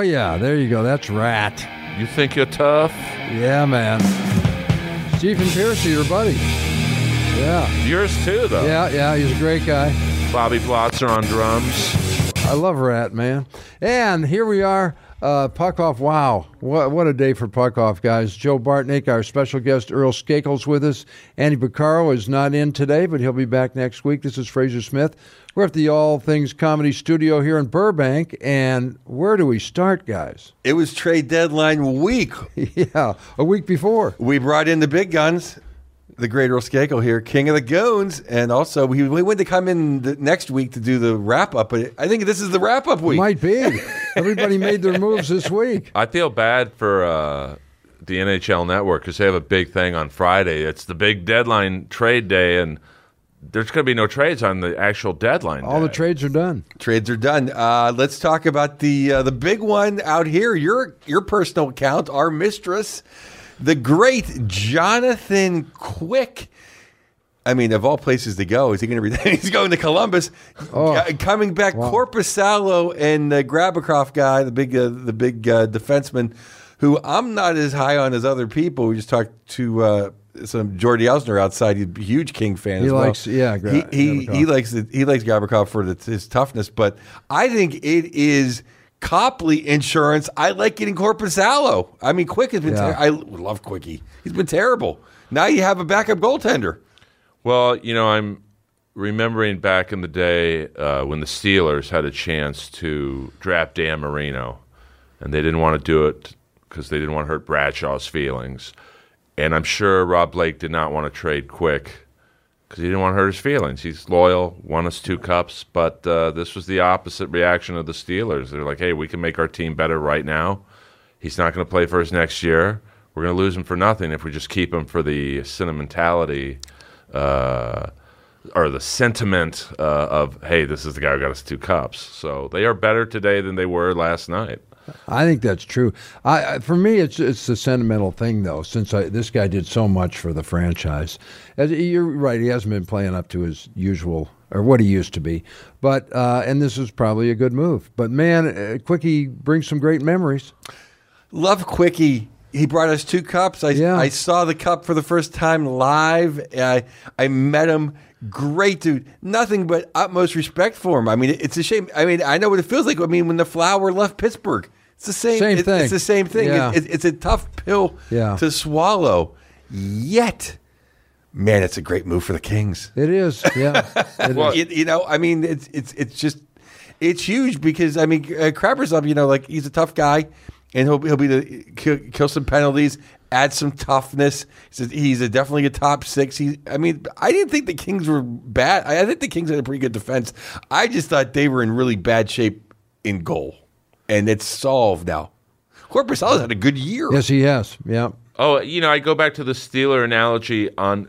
Oh yeah, there you go. That's Ratt. You think you're tough? Yeah, man. Stephen Pearcy, your buddy. Yeah, Yours too, though. yeah, yeah. He's a great guy. Bobby Blotzer on drums. I love Ratt, man. And here we are. Uh, Puckoff, wow. What, what a day for Puckoff, guys. Joe Bartnick, our special guest, Earl Skakel's with us. Andy Picaro is not in today, but he'll be back next week. This is Fraser Smith. We're at the All Things Comedy Studio here in Burbank. And where do we start, guys? It was trade deadline week. yeah, a week before. We brought in the big guns, the great Earl Skakel here, king of the goons, and also we, we went to come in the next week to do the wrap up. But I think this is the wrap up week. Might be. Everybody made their moves this week. I feel bad for uh, the NHL Network because they have a big thing on Friday. It's the big deadline trade day, and there's going to be no trades on the actual deadline. All the trades are done. Trades are done. Uh, let's talk about the uh, the big one out here. Your your personal account, our mistress, the great Jonathan Quick. I mean, of all places to go, is he going to be? He's going to Columbus. Oh. Coming back, Wow. Korpisalo and the Gavrikov guy, the big uh, the big uh, defenseman, who I'm not as high on as other people. We just talked to uh, some Jordy Elsner outside. He's a huge King fan. He as well. likes- yeah, Gra- he he, he likes the, he likes Gavrikov for the, his toughness, but I think it is Copley insurance. I like getting Korpisalo. I mean, Quick has been. Yeah. ter- I love Quickie. He's been terrible. Now you have a backup goaltender. Well, you know, I'm remembering back in the day uh, when the Steelers had a chance to draft Dan Marino, and they didn't want to do it because they didn't want to hurt Bradshaw's feelings. And I'm sure Rob Blake did not want to trade quick because he didn't want to hurt his feelings. He's loyal, won us two cups, but uh, this was the opposite reaction of the Steelers. They're like, hey, we can make our team better right now. He's not going to play for us next year. We're going to lose him for nothing if we just keep him for the sentimentality uh, or the sentiment uh, of, hey, this is the guy who got us two cups. So they are better today than they were last night. I think that's true. I, for me, it's it's a sentimental thing though. Since I, this guy did so much for the franchise, As, you're right. He hasn't been playing up to his usual or what he used to be. But uh, and this is probably a good move. But man, uh, Quickie brings some great memories. Love Quickie. He brought us two cups. I, Yeah. I saw the cup for the first time live. I, I met him. Great dude. Nothing but utmost respect for him. I mean, it's a shame. I mean, I know what it feels like. I mean, when the flower left Pittsburgh, it's the same. Same it- thing. It's the same thing. Yeah. It- it- it's a tough pill Yeah. to swallow. Yet, man, it's a great move for the Kings. It is, yeah. Well, is. You, you know, I mean, it's it's it's just it's huge because I mean, uh, Crabber's up. You know, like he's a tough guy, and he'll he'll be the kill, kill some penalties, add some toughness. He's a, he's a definitely a top six. He, I mean, I didn't think the Kings were bad. I, I think the Kings had a pretty good defense. I just thought they were in really bad shape in goal, and it's solved now. Korpisalo's had a good year. yes, he has. Yeah. Oh, you know, I go back to the Steeler analogy on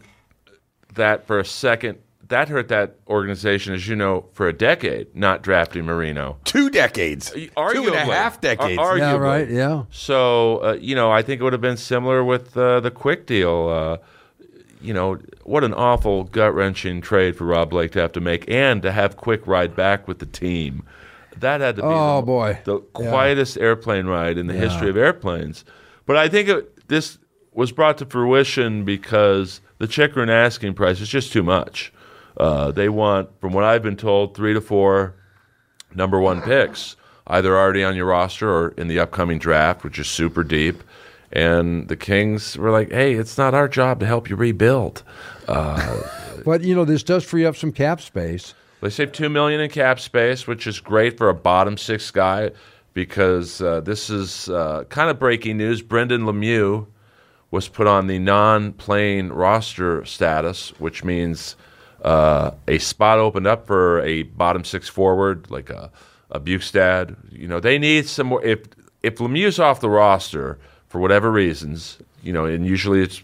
that for a second. That hurt that organization, as you know, for a decade, not drafting Marino. Two decades, two and Arguably. half decades. Ar- Yeah, arguably. right. Yeah. So, uh, you know, I think it would have been similar with uh, the quick deal. Uh, you know, what an awful gut wrenching trade for Rob Blake to have to make and to have quick ride back with the team. That had to be Oh, the, boy. the Yeah. quietest airplane ride in the history of airplanes. But I think it, this was brought to fruition because the Chychrun asking price is just too much. Uh, they want, from what I've been told, three to four number one picks, either already on your roster or in the upcoming draft, which is super deep. And the Kings were like, "Hey, it's not our job to help you rebuild." But you know, this does free up some cap space. They saved two million in cap space, which is great for a bottom six guy because uh, this is uh, kind of breaking news. Brendan Lemieux was put on the non-playing roster status, which means uh, a spot opened up for a bottom six forward like a, a Bjugstad. You know, they need some more. If if Lemieux's off the roster for whatever reasons, you know, and usually it's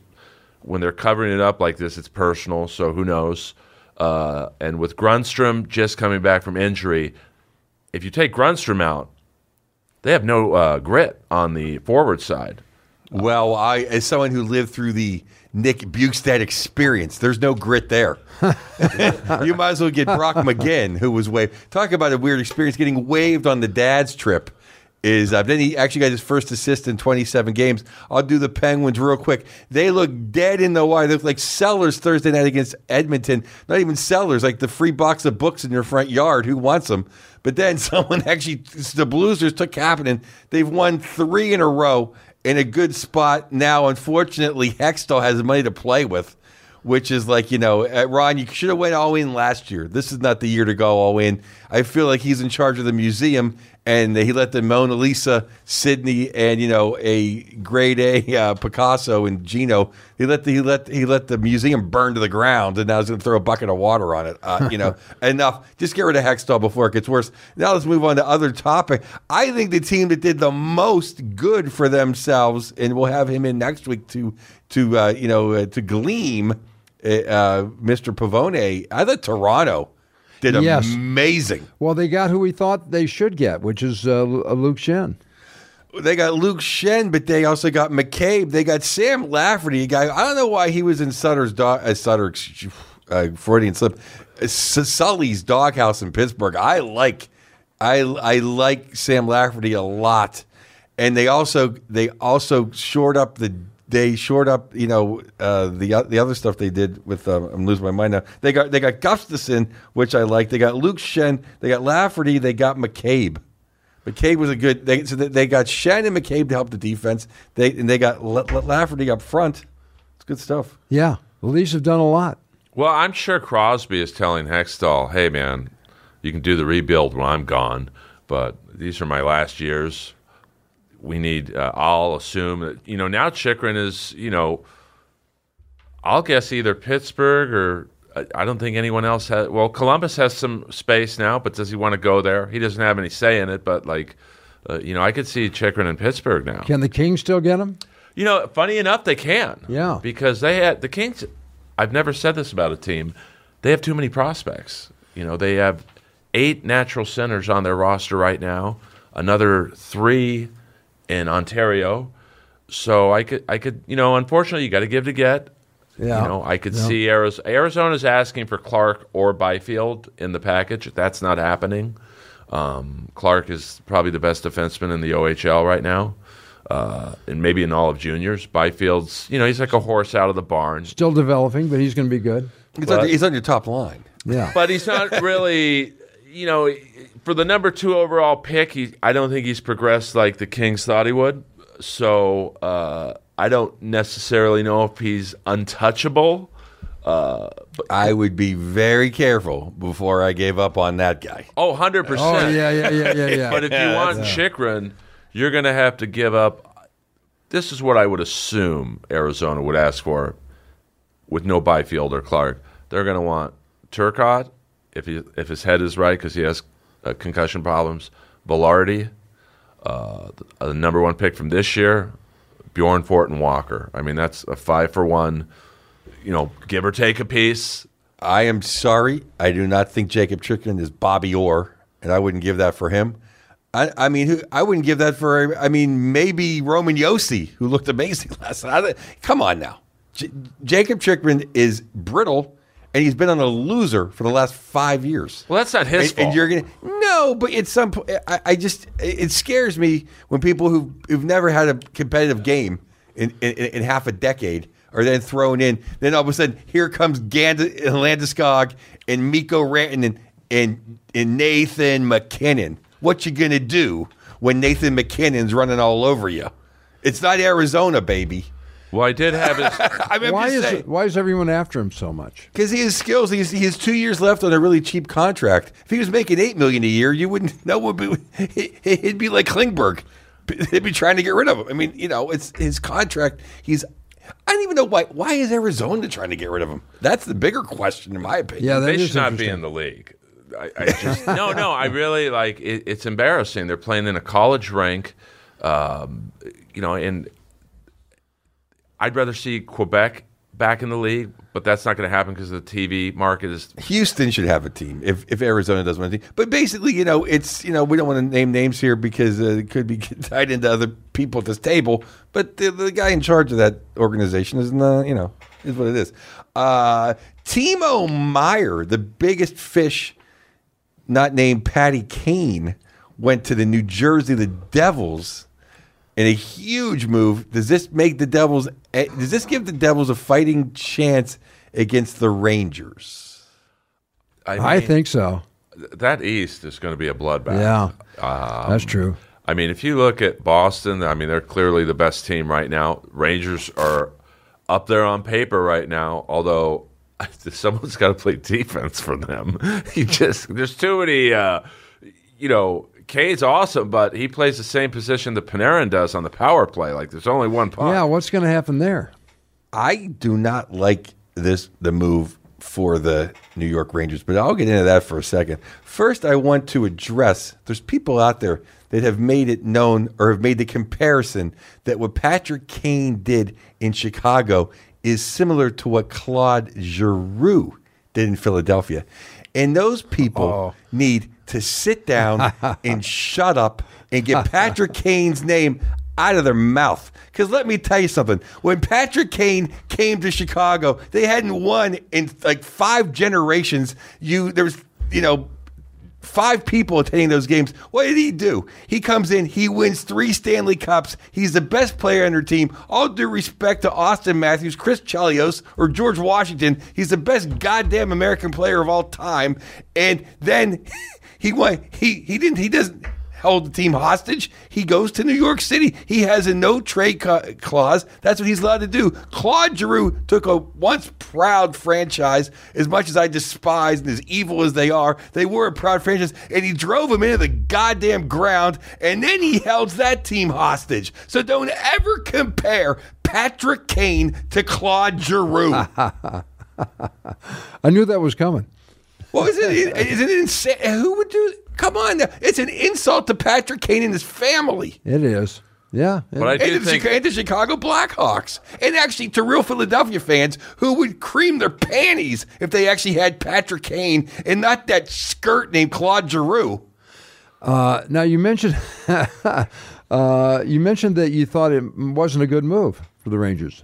when they're covering it up like this, it's personal. So who knows? Uh, and with Grundstrom just coming back from injury, if you take Grundstrom out, they have no uh, grit on the forward side. Well, I as someone who lived through the Nick Bjugstad experience, there's no grit there. you might as well get Brock McGinn, who was waived. Talk about a weird experience getting waived on the dad's trip is uh, then he actually got his first assist in 27 games. I'll do the Penguins real quick. They look dead in the water. They look like sellers Thursday night against Edmonton. Not even sellers, like the free box of books in your front yard. Who wants them? But then someone actually, the Blues just took Kapanen. They've won three in a row in a good spot. Now, unfortunately, Hextall has money to play with which is like you know, uh, Ron, you should have went all in last year. This is not the year to go all in. I feel like he's in charge of the museum, and he let the Mona Lisa, Sidney, and you know a grade A uh, Picasso and Geno. He let the, he let he let the museum burn to the ground, and now he's going to throw a bucket of water on it. Uh, you know, enough. Just get rid of Hextall before it gets worse. Now let's move on to other topic. I think the team that did the most good for themselves, and we'll have him in next week to to uh, you know uh, to gleam uh, Mr. Pavone. I thought Toronto did Yes. amazing. Well, they got who we thought they should get, which is uh, uh, Luke Schenn. They got Luke Schenn, but they also got McCabe. They got Sam Lafferty, a guy. I don't know why he was in Sutter's dog. Uh, Sutter, uh, Freudian slip. Uh, Sully's doghouse in Pittsburgh. I like, I I like Sam Lafferty a lot, and they also they also shored up the they shored up you know uh, the the other stuff they did with um, I'm losing my mind now. They got they got Gustafsson, which I like. They got Luke Schenn. They got Lafferty. They got McCabe. McCabe was a good. They, so they- they got Schenn and McCabe to help the defense. They and they got La- La- Lafferty up front. It's good stuff. Yeah, the Leafs have done a lot. Well, I'm sure Crosby is telling Hextall, "Hey, man, you can do the rebuild when I'm gone, but these are my last years. We need. Uh, I'll assume that you know now Chychrun is. You know, I'll guess either Pittsburgh or I- don't think anyone else has. Well, Columbus has some space now, but does he want to go there? He doesn't have any say in it, but like." Uh, you know, I could see Chychrun in Pittsburgh now. Can the Kings still get him? You know, funny enough, they can. Yeah. Because they had the Kings. I've never said this about a team. They have too many prospects. You know, they have eight natural centers on their roster right now. Another three in Ontario. So I could, I could, you know, unfortunately, you got to give to get. Yeah. You know, I could Yeah. see Arizona. Arizona's asking for Clarke or Byfield in the package. That's not happening. Um, Clarke is probably the best defenseman in the OHL right now, uh, and maybe in all of juniors. Byfield's, you know, he's like a horse out of the barn, Still developing, but he's going to be good. He's, on, he's on your top line. Yeah. but he's not really, you know, for the number two overall pick. He, I don't think he's progressed like the Kings thought he would. So uh, I don't necessarily know if he's untouchable. Uh, but, I would be very careful before I gave up on that guy. oh, 100%. oh yeah, yeah, yeah, yeah, yeah. But if you want Chychrun, you're going to have to give up. This is what I would assume Arizona would ask for with no Byfield or Clarke. They're going to want Turcotte, if he if his head is right because he has uh, concussion problems. Vilardi, uh, the, number one pick from this year, Bjorn Fort and Walker. I mean, that's a five for one. You know, give or take a piece. I am sorry. I do not think Jacob Chychrun is Bobby Orr, and I wouldn't give that for him. I, I mean, I wouldn't give that for. I mean, maybe Roman Josi, who looked amazing last night. Come on now, J- Jacob Chychrun is brittle, and he's been on a loser for the last five years. Well, that's not his and, fault. and you're gonna no, but at some. point, I, I just it scares me when people who who've never had a competitive game in, in, in half a decade are then thrown in. Then all of a sudden, here comes Gand- Landeskog and Mikko Rantanen and, and and Nathan MacKinnon. What you gonna do when Nathan MacKinnon's running all over you? It's not Arizona, baby. Well, I did have his. I mean, why is why is everyone after him so much? Because he has skills. He's, he has two years left on a really cheap contract. If he was making eight million a year, you wouldn't. No one would be. He'd be like Klingberg. They'd be trying to get rid of him. I mean, you know, it's his contract. He's. I don't even know why. Why is Arizona trying to get rid of him? That's the bigger question, in my opinion. Yeah, that they is should not be in the league. I, I just no, no. I really like it, it's embarrassing. They're playing in a college rank, um, you know, and I'd rather see Quebec back in the league, but that's not going to happen because the TV market is. Houston should have a team if, if Arizona doesn't want a team. But basically, you know, it's you know we don't want to name names here because uh, it could be tied into other people at this table. But the, the guy in charge of that organization is uh, you know is what it is. Uh, Timo Meier, the biggest fish, not named Patty Kane, went to the New Jersey the Devils in a huge move. Does this make the Devils? eh, Does this give the Devils a fighting chance against the Rangers? I mean, think so. that East is going to be a bloodbath. Yeah, that's true. I mean, if you look at Boston, I mean, they're clearly the best team right now. Rangers are up there on paper right now, although someone's got to play defense for them. You just there's too many. Uh, you know, Kane's awesome, but he plays the same position that Panarin does on the power play. Like there's only one puck. Yeah, what's going to happen there? I do not like this the move for the New York Rangers, but I'll get into that for a second. First, I want to address there's people out there that have made it known or have made the comparison that what Patrick Kane did in Chicago is similar to what Claude Giroux did in Philadelphia. And those people need to sit down and shut up and get Patrick Kane's name out of their mouth. Because let me tell you something. When Patrick Kane came to Chicago, they hadn't won in like five generations. You there was, you know, five people attending those games. What did he do? He comes in, he wins three Stanley Cups. He's the best player on their team. All due respect to Auston Matthews, Chris Chelios, or George Washington. He's the best goddamn American player of all time. And then he went, he he didn't he doesn't hold the team hostage. He goes to New York City. He has a no trade clause. That's what he's allowed to do. Claude Giroux took a once proud franchise, as much as I despise and as evil as they are, they were a proud franchise, and he drove them into the goddamn ground, and then he held that team hostage. So don't ever compare Patrick Kane to Claude Giroux. I knew that was coming. Well, is it, is it insane? Who would do? Come on, now. it's an insult to Patrick Kane and his family. It is. Yeah. But I and do to, the, think Chica- and the Chicago Blackhawks, and actually to real Philadelphia fans who would cream their panties if they actually had Patrick Kane and not that skirt named Claude Giroux. Uh, now you mentioned uh, you mentioned that you thought it wasn't a good move for the Rangers.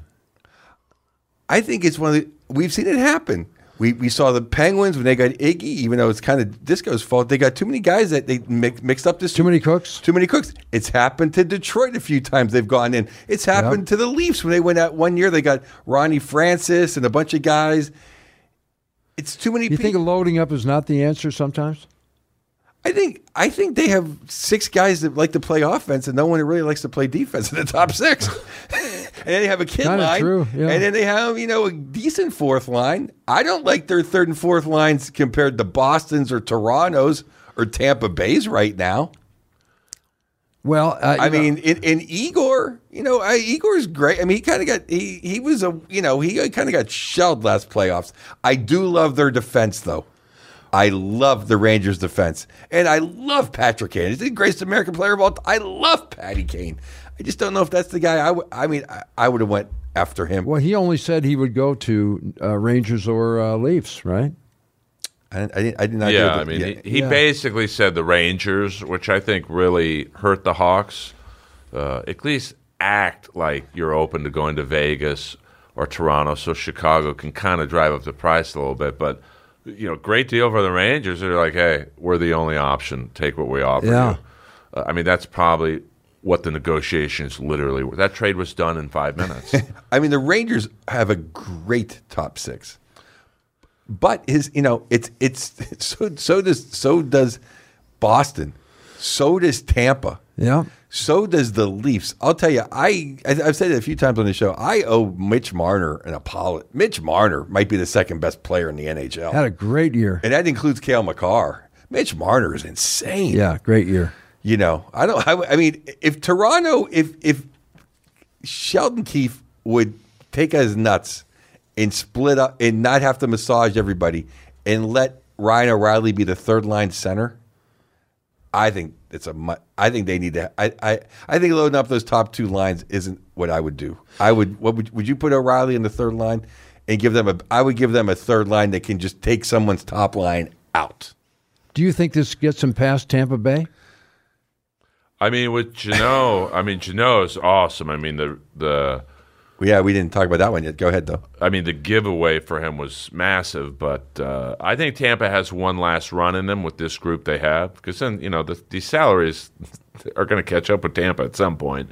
I think it's one of the we've seen it happen. We, we saw the Penguins when they got Iggy, even though it's kind of Disco's fault. They got too many guys that they mix, mixed up this Too many cooks. Too many cooks. It's happened to Detroit a few times. They've gone in. It's happened Yep. to the Leafs when they went out one year. They got Ronnie Francis and a bunch of guys. It's too many You think people. loading up is not the answer sometimes? I think I think they have six guys that like to play offense, and no one really likes to play defense in the top six. and then they have a kid Kinda line, true, yeah. and then they have you know a decent fourth line. I don't like their third and fourth lines compared to Boston's or Toronto's or Tampa Bay's right now. Well, uh, I know, mean, in Igor, you know, I, Igor's great. I mean, he kind of got he he was a you know he kind of got shelled last playoffs. I do love their defense though. I love the Rangers' defense, and I love Patrick Kane. He's the greatest American player of all. time. I love Patty Kane. I just don't know if that's the guy. I would. I mean, I, I would have went after him. well, he only said he would go to uh, Rangers or uh, Leafs, right? I, I, didn't, I did not. yeah, I mean, yeah. he, he Yeah. basically said the Rangers, which I think really hurt the Hawks. Uh, at least act like you're open to going to Vegas or Toronto, so Chicago can kind of drive up the price a little bit. But you know, great deal for the Rangers. They're like, hey, we're the only option. Take what we offer Yeah. you. Uh, I mean, that's probably what the negotiations literally were. That trade was done in five minutes. I mean, the Rangers have a great top six, but his, you know, it's it's so so does so does Boston, so does Tampa, Yeah. so does the Leafs. I'll tell you, I I- I've said it a few times on the show. I owe Mitch Marner an apology. Mitch Marner might be the second best player in the NHL, Had a great year. and that includes Cale Makar. Mitch Marner is insane. Yeah, great year. You know, I don't. I, I mean, if Toronto, if if Sheldon Keefe would take us nuts and split up and not have to massage everybody and let Ryan O'Reilly be the third line center, I think it's a. I think they need to. I I, I think loading up those top two lines isn't what I would do. I would. What would would you put O'Reilly in the third line and give them a? I would give them a third line that can just take someone's top line out. Do you think this gets them past Tampa Bay? I mean, with Jeannot, I mean, Jeannot is awesome. I mean, the the Well, yeah, we didn't talk about that one yet. Go ahead though. I mean, the giveaway for him was massive, but uh, I think Tampa has one last run in them with this group they have because then you know the, these salaries are going to catch up with Tampa at some point.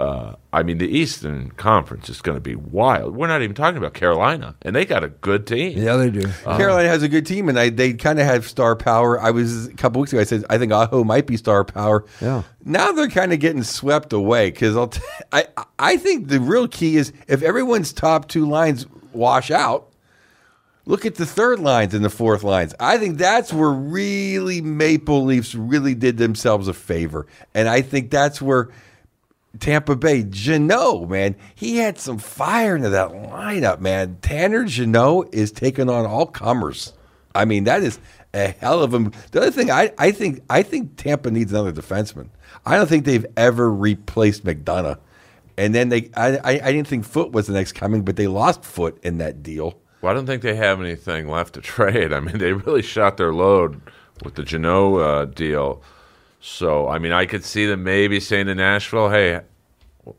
Uh, I mean, the Eastern Conference is going to be wild. We're not even talking about Carolina, and they got a good team. Yeah, they do. Carolina has a good team, and I, they kind of have star power. I was a couple weeks ago. I said I think Aho might be star power. Yeah. Now they're kind of getting swept away because I'll. T- I I think the real key is if everyone's top two lines wash out. Look at the third lines and the fourth lines. I think that's where really Maple Leafs really did themselves a favor, and I think that's where Tampa Bay, Jeannot, man, he had some fire into that lineup, man. Tanner Jeannot is taking on all comers. I mean, that is a hell of a. The other thing, I, I think, I think Tampa needs another defenseman. I don't think they've ever replaced McDonagh. And then they, I, I, I didn't think Foote was the next coming, but they lost Foote in that deal. Well, I don't think they have anything left to trade. I mean, they really shot their load with the Jeannot uh, deal. So, I mean, I could see them maybe saying to Nashville, "Hey,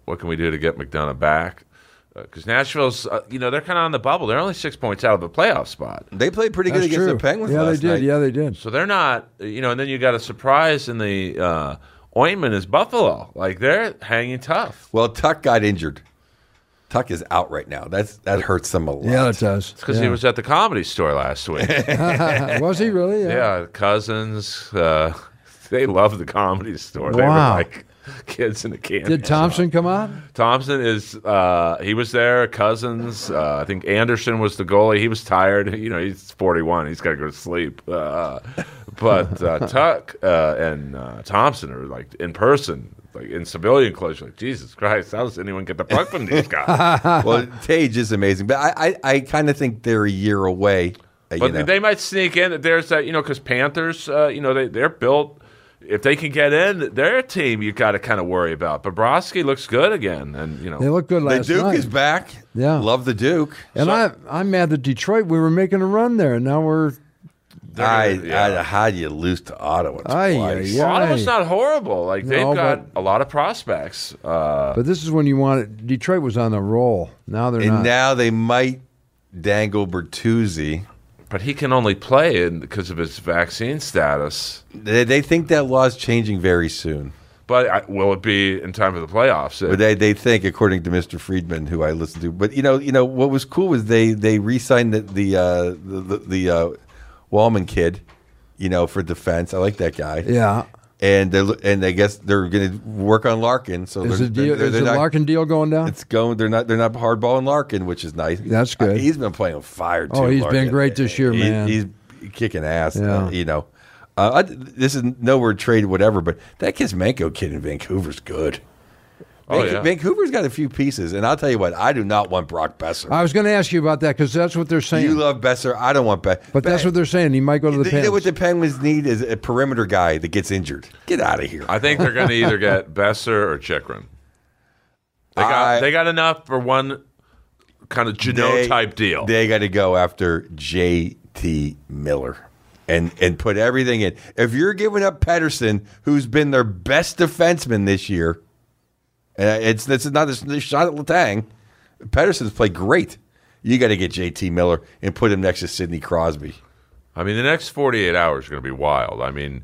what can we do to get McDonagh back?" Because Nashville's, uh, you know, they're kind of on the bubble. They're only six points out of a playoff spot, They played pretty good That's against true. the Penguins yeah, they did. night. Yeah, they did. so they're not, you know. And then you got a surprise in the uh, ointment is Buffalo. Like they're hanging tough. Well, Tuch got injured. Tuch is out right now. That's that hurts them a lot. Yeah, it does. Because yeah. he was at the comedy store last week. was he really? Yeah, cousins. Uh, they love the comedy store. They were Wow. like kids in the candy. Did Thompson come on? Thompson is. Uh, he was there. Cousins. Uh, I think Anderson was the goalie. He was tired. You know, he's forty-one. He's got to go to sleep. Uh, but uh, Tuch uh, and uh, Thompson are like in person. Like in civilian clothes, You're like Jesus Christ, how does anyone get the puck from these guys? well, Tage is amazing, but I, I, I kind of think they're a year away. uh, you But know. they might sneak in. There's that, you know, because Panthers, uh, you know, they they're built. If they can get in, they're team you got to kind of worry about. Bobrovsky looks good again, and you know, They look good the Duke night. is back. Yeah. love the Duke. and I, I'm mad that Detroit. We were making a run there, and now we're. they're I, gonna- yeah. I, how do you lose to Ottawa Aye, twice? aye, aye. Ottawa's not horrible. Like they've No, got a lot of prospects. Uh, But this is when you want it. Detroit was on the roll. Now they're And not. now they might dangle Bertuzzi. But he can only play because of his vaccine status. They, they think that law is changing very soon. But I, will it be in time for the playoffs? But they, they think, according to Mr. Friedman, who I listened to. But you know, you know what was cool was they they re-signed the the uh, the, the, the uh, Walman kid, you know, for defense. I like that guy. yeah. And they and I guess they're going to work on Larkin. So Is they're, the deal? they're- Is they're the not- Larkin deal going down? It's going. They're not. They're not hardballing Larkin, which is nice. That's good. Uh, he's been playing fire too. Oh, he's been great this year, He- man. He's kicking ass. Yeah. uh, you know, uh, I, this is nowhere trade whatever, but that Kuzmenko kid in Vancouver's good. Oh, Vanc- yeah. Vancouver's got a few pieces, and I'll tell you what, I do not want Brock Boeser. I was going to ask you about that because that's what they're saying. you love Boeser. I don't want Boeser. but that's what they're saying. He might go to the you know what the Penguins need is a perimeter guy that gets injured. Get out of here. I think they're going to either get Boeser or Chychrun. They got I- they got enough for one kind of Jeannot type deal. They got to go after J.T. Miller and and put everything in. If you're giving up Pettersson, who's been their best defenseman this year, and Uh, it's it's not a shot at Letang. Pettersson's played great. You got to get J.T. Miller and put him next to Sidney Crosby. I mean, the next 48 hours are going to be wild. I mean,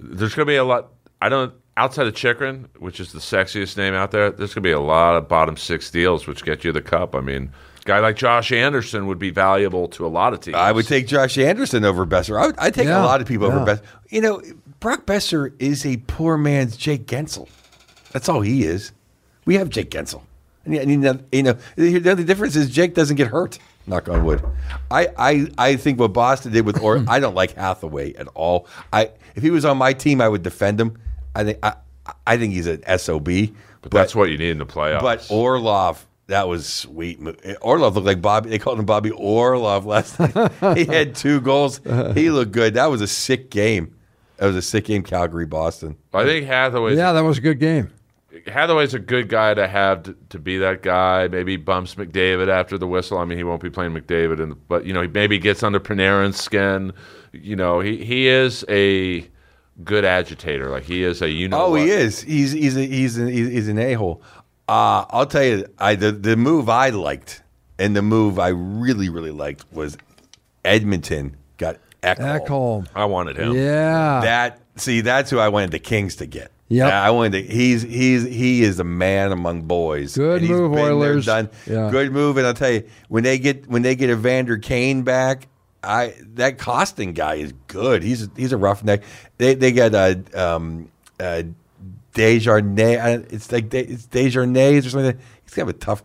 there's going to be a lot. I don't outside of Chychrun, which is the sexiest name out there. There's going to be a lot of bottom six deals, which get you the cup. I mean, a guy like Josh Anderson would be valuable to a lot of teams. I would take Josh Anderson over Boeser. I would I'd take Yeah, a lot of people yeah. over Boeser. You know, Brock Boeser is a poor man's Jake Guentzel. That's all he is. We have Jake Guentzel. And, you- know, you know, the only difference is Jake doesn't get hurt. Knock on wood. I, I, I think what Boston did with or I don't like Hathaway at all. I if he was on my team, I would defend him. I think I, I think he's an sob. but that's what you need in the playoffs. But Orlov, that was sweet. Orlov looked like Bobby. They called him Bobby Orlov last night. he had two goals. He looked good. That was a sick game. That was a sick game, Calgary, Boston. I think Hathaway. yeah, that was a good game. Hathaway's a good guy to have to, to be that guy. Maybe bumps McDavid after the whistle. I mean, he won't be playing McDavid, in the, but you know, he maybe gets under Panarin's skin. You know, he he is a good agitator. Like he is a you know. Oh, he is. He's he's a, he's a, he's an a hole. Uh, I'll tell you, I the, the move I liked and the move I really really liked was Edmonton got Ekholm. Ekholm. I wanted him. Yeah. That see, that's who I wanted the Kings to get. Yep. I wanted to, he's he's he is a man among boys. Good And move, there, Oilers. Yeah. Good move, and I'll tell you when they get when they get Evander Kane back, I that Kostin guy is good. He's he's a roughneck. They they got uh, um uh, Desjardins. uh, It's like De- it's Desjardins or something. He's kind of a tough.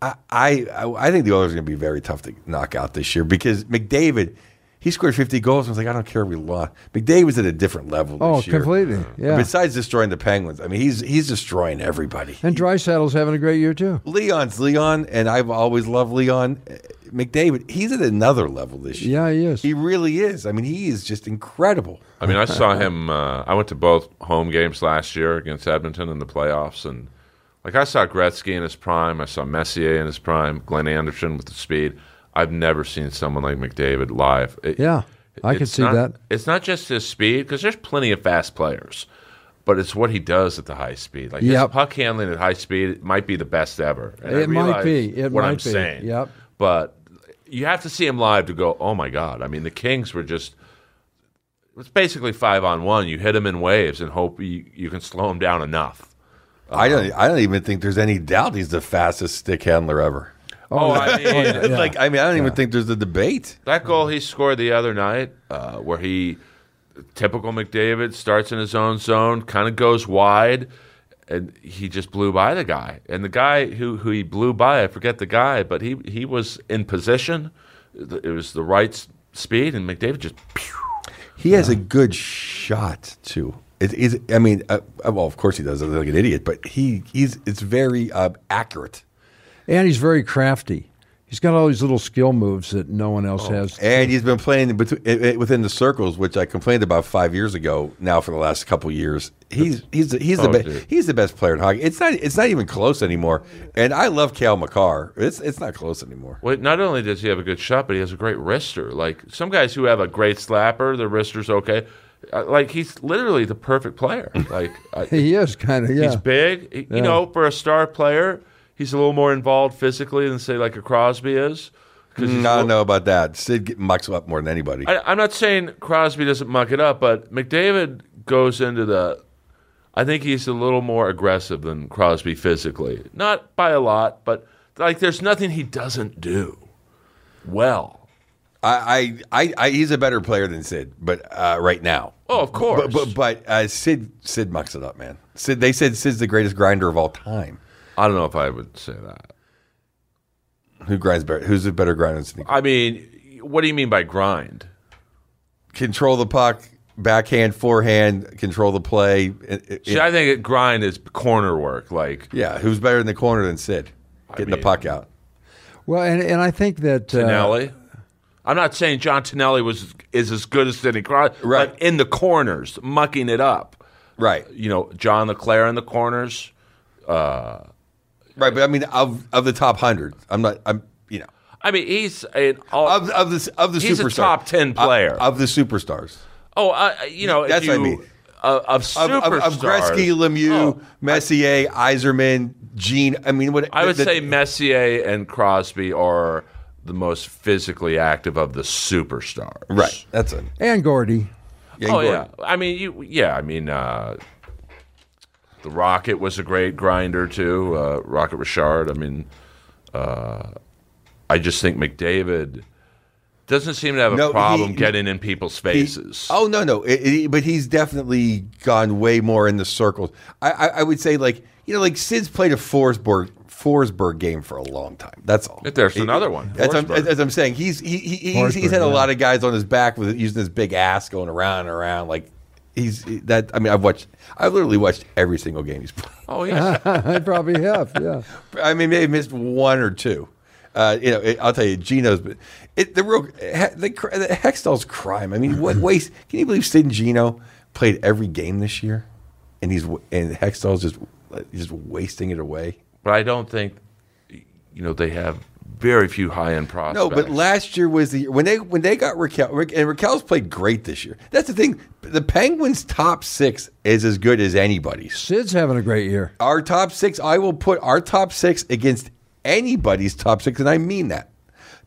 I I I think the Oilers are going to be very tough to knock out this year because McDavid. He scored 50 goals. I was like, I don't care if we lost. McDavid was at a different level Oh, this year. completely. Yeah. Besides destroying the Penguins, I mean, he's he's destroying everybody. and Draisaitl's having a great year too. Leon's Leon, and I've always loved Leon. Uh, McDavid, he's at another level this year. Yeah, he is. He really is. I mean, he is just incredible. I mean, I saw him. Uh, I went to both home games last year against Edmonton in the playoffs, and like I saw Gretzky in his prime, I saw Messier in his prime, Glenn Anderson with the speed. I've never seen someone like McDavid live. It- Yeah, I can see not- that. It's not just his speed because there's plenty of fast players, but it's what he does at the high speed. Like Yep. his puck handling at high speed might be the best ever. And I It might be. It what might I'm be. saying. Yep. But you have to see him live to go. Oh my god! I mean, the Kings were just. It's basically five on one. You hit him in waves and hope you, you can slow him down enough. I don't. Um, I don't even think there's any doubt he's the fastest stick handler ever. Oh, I mean, yeah. Like, I mean, I don't even think there's a debate. That goal he scored the other night, uh, where he, typical McDavid, starts in his own zone, kind of goes wide, and he just blew by the guy. And the guy who, who he blew by, I forget the guy, but he, he was in position. It was the right speed, and McDavid just. Pew, He has a good shot too. It is. I mean, uh, well, of course he does. I look like an idiot, but he he's it's very uh, accurate. And he's very crafty. He's got all these little skill moves that no one else has. And he's been playing between, eh, within the circles, which I complained about five years ago. Now for the last couple years, he's he's the- he's the Oh, best. dude. He's the best player in hockey. It's not it's not even close anymore. And I love Cale Makar. It's it's not close anymore. Well, not only does he have a good shot, but he has a great wrister. Like some guys who have a great slapper, their wrister's okay. Uh, Like he's literally the perfect player. Like I, He is kind of yeah. He's big. He- You know, for a star player, he's a little more involved physically than say like a Crosby is. he's Mm, little- don't know about that. Sid mucks up more than anybody. I, I'm not saying Crosby doesn't muck it up, but McDavid goes into the. I think he's a little more aggressive than Crosby physically, not by a lot, but like there's nothing he doesn't do well. I, I, I, I he's a better player than Sid, but uh, right now. Oh, of course. But but, but uh, Sid Sid mucks it up, man. Sid, they said Sid's the greatest grinder of all time. I don't know if I would say that. Who grinds better? Who's a better grinder than Sid? I mean, what do you mean by grind? Control the puck, backhand, forehand, control the play. It- it- See, I think it, grind is corner work. Like yeah, who's better in the corner than Sid? Getting the mean- puck out. well, and and I think that uh, Tonelli. I'm not saying John Tonelli was is as good as Sidney Crosby, Right. but in the corners, mucking it up. Right, You know, John LeClair in the corners. Right. But I mean, of of the top hundred, I'm not. I'm you know I mean, he's an all, of of the of the He's a superstars. top 10 player. of, of the superstars. oh, uh, you know, if That's what I mean. Uh, of Of, superstars. of, of Gretzky, Lemieux, Oh, Messier, Yzerman, Gene. I mean, what I would the- say Messier and Crosby are the most physically active of the superstars. right. That's it. and Gordy. Yeah, Oh Gordon. yeah, I mean you. Yeah, I mean uh, the Rocket was a great grinder too. Uh, Rocket Richard. I mean, uh, I just think McDavid doesn't seem to have a No, problem he- getting in people's He- faces. oh no, no, It- it- but he's definitely gone way more in the circles. I, I, I would say like you know, like Sid's played a Forsberg Forsberg game for a long time. That's all. There's another one, That's what I'm, Forsberg. as I'm saying. He's he, he he's, he's Forsberg, had a lot of guys on his back with using his big ass going around and around. Like he's that. I mean, I've watched. I've literally watched every single game he's played. oh yeah, I probably have. Yeah. I mean, maybe missed one or two. Uh, you know, it, I'll tell you, Geno's. But it, the real the, cr- the Hextall's crime. I mean, what waste? Can you believe Sid and Geno played every game this year, and he's and Hextall's just just wasting it away. but I don't think you know they have very few high end prospects. No, but last year was the year when they when they got Rakell, Rick, and Rakell's played great this year. That's the thing. The Penguins' top six is as good as anybody's. Sid's having a great year. Our top six, I will put our top six against anybody's top six, and I mean that.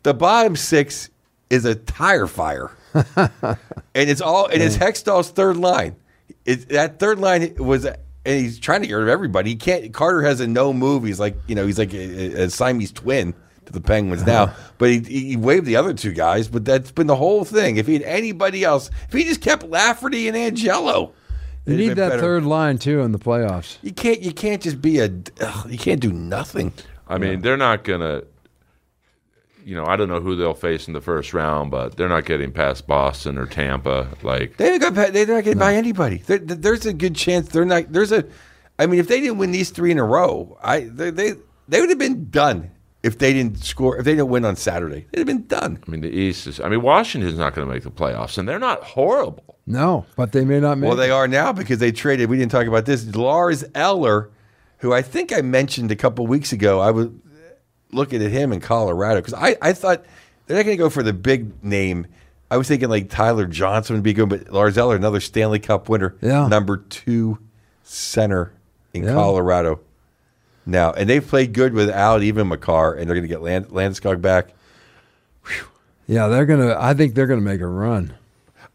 The bottom six is a tire fire, and it's all and it's Hextall's third line. It, that third line was, and he's trying to get rid of everybody. He can't. Carter has a no move. He's like you know he's like a, a Siamese twin to the Penguins now. Uh-huh. But he, he waived the other two guys. But that's been the whole thing. If he had anybody else, if he just kept Lafferty and Angelo. You need that better. third line too in the playoffs. You can't. You can't just be a. ugh, you can't do nothing. I mean, they're not gonna. You know, I don't know who they'll face in the first round, but they're not getting past Boston or Tampa. Like, They haven't got. They're not getting by anybody. There, there's a good chance they're not. There's a. I mean, if they didn't win these three in a row, I they they, they would have been done if they didn't score. If they didn't win on Saturday, they'd have been done. I mean, the East is. I mean, Washington's not going to make the playoffs, and they're not horrible. No, but they may not make. Well, they are now because they traded. We didn't talk about this. Lars Eller, who I think I mentioned a couple weeks ago. I was looking at him in Colorado because I, I thought they're not going to go for the big name. I was thinking like Tyler Johnson would be good, but Lars Eller, another Stanley Cup winner, Yeah. number two center in Yeah. Colorado now, and they've played good without even Makar, and they're going to get Land, Landeskog back. Yeah, they're gonna. I think they're gonna make a run.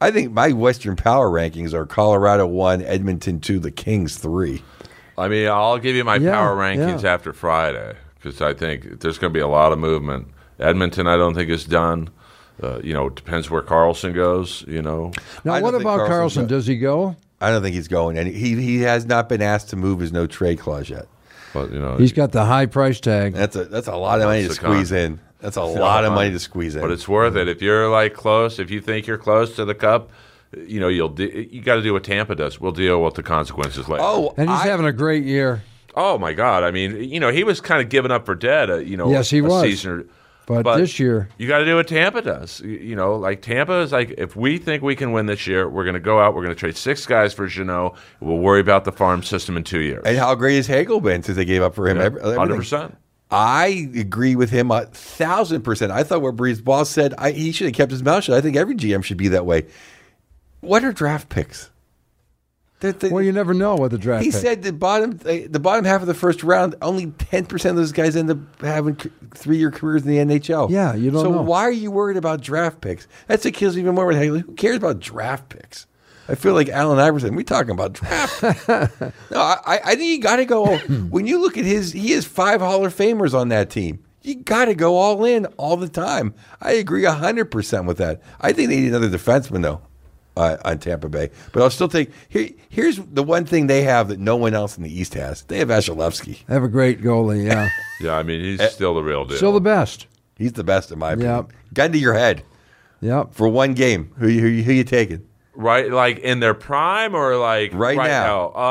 I think my Western Power rankings are Colorado one, Edmonton two, the Kings three. I mean, I'll give you my Yeah, power rankings yeah. after Friday because I think there's going to be a lot of movement. Edmonton, I don't think is done. Uh, you know, it depends where Karlsson goes. You know, Now, what about Karlsson's Karlsson? Does he go? I don't think he's going, and he he has not been asked to move his no trade clause yet. But you know, He's got the high price tag. That's a that's a lot of money to squeeze in. That's a lot of money to squeeze in. But it's worth it if you're like close. If you think you're close to the cup, you know you'll de- you got to do what Tampa does. We'll deal with the consequences later. oh, And he's I- having a great year. Oh my God! I mean, you know, he was kind of giving up for dead. Uh, you know, Yes, he a was. Season or- But this year- you got to do what Tampa does. You, you know, like Tampa is like, if we think we can win this year, we're going to go out. We're going to trade six guys for Jeannot. We'll worry about the farm system in two years. and how great has Hagel been since they gave up for him? Every- everything. Hundred percent. I agree with him a thousand percent. I thought what BriseBois said, I, he should have kept his mouth shut. I think every GM should be that way. What are draft picks? Well, you never know what the draft. he pick. said the bottom the bottom half of the first round, only ten percent of those guys end up having three year careers in the NHL. Yeah, you don't So know. why are you worried about draft picks? That's what kills me even more. With Haley. Who cares about draft picks? I feel like Allen Iverson. We talking about draft? no, I, I I think you got to go. when you look at his, he has five Hall of Famers on that team. You got to go all in all the time. I agree hundred percent with that. I think they need another defenseman though. Uh, on Tampa Bay, but I'll still take. Here, here's the one thing they have that no one else in the East has. They have Vasilevskiy. Have a great goalie. Yeah, Yeah, I mean, he's Eh, still the real deal. still the best. He's the best in my opinion. Yep. Gun to your head Yep. for one game. Who you- who, you- who you taking? right, like in their prime or like Right now. now.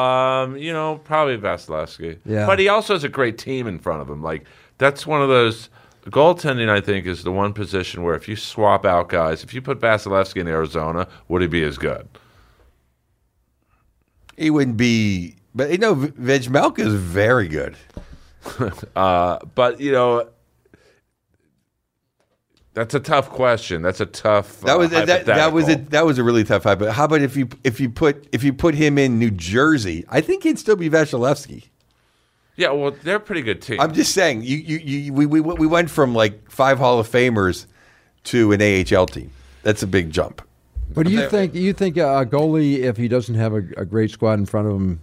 Um, you know, probably Vasilevskiy. Yeah. but he also has a great team in front of him. Like that's one of those. Goaltending, I think, is the one position where if you swap out guys, if you put Vasilevskiy in Arizona, would he be as good? He wouldn't be, but you know, Vejmelka is very good. Uh, but you know, that's a tough question. That's a tough. That was uh, that, that was a, that was a really tough fight. But how about if you if you put if you put him in New Jersey? I think he'd still be Vasilevskiy. Yeah, well, they're a pretty good team. I'm just saying, you you, you we, we we went from like five Hall of Famers to an AHL team. That's a big jump. But do you think you think a goalie, if he doesn't have a, a great squad in front of him,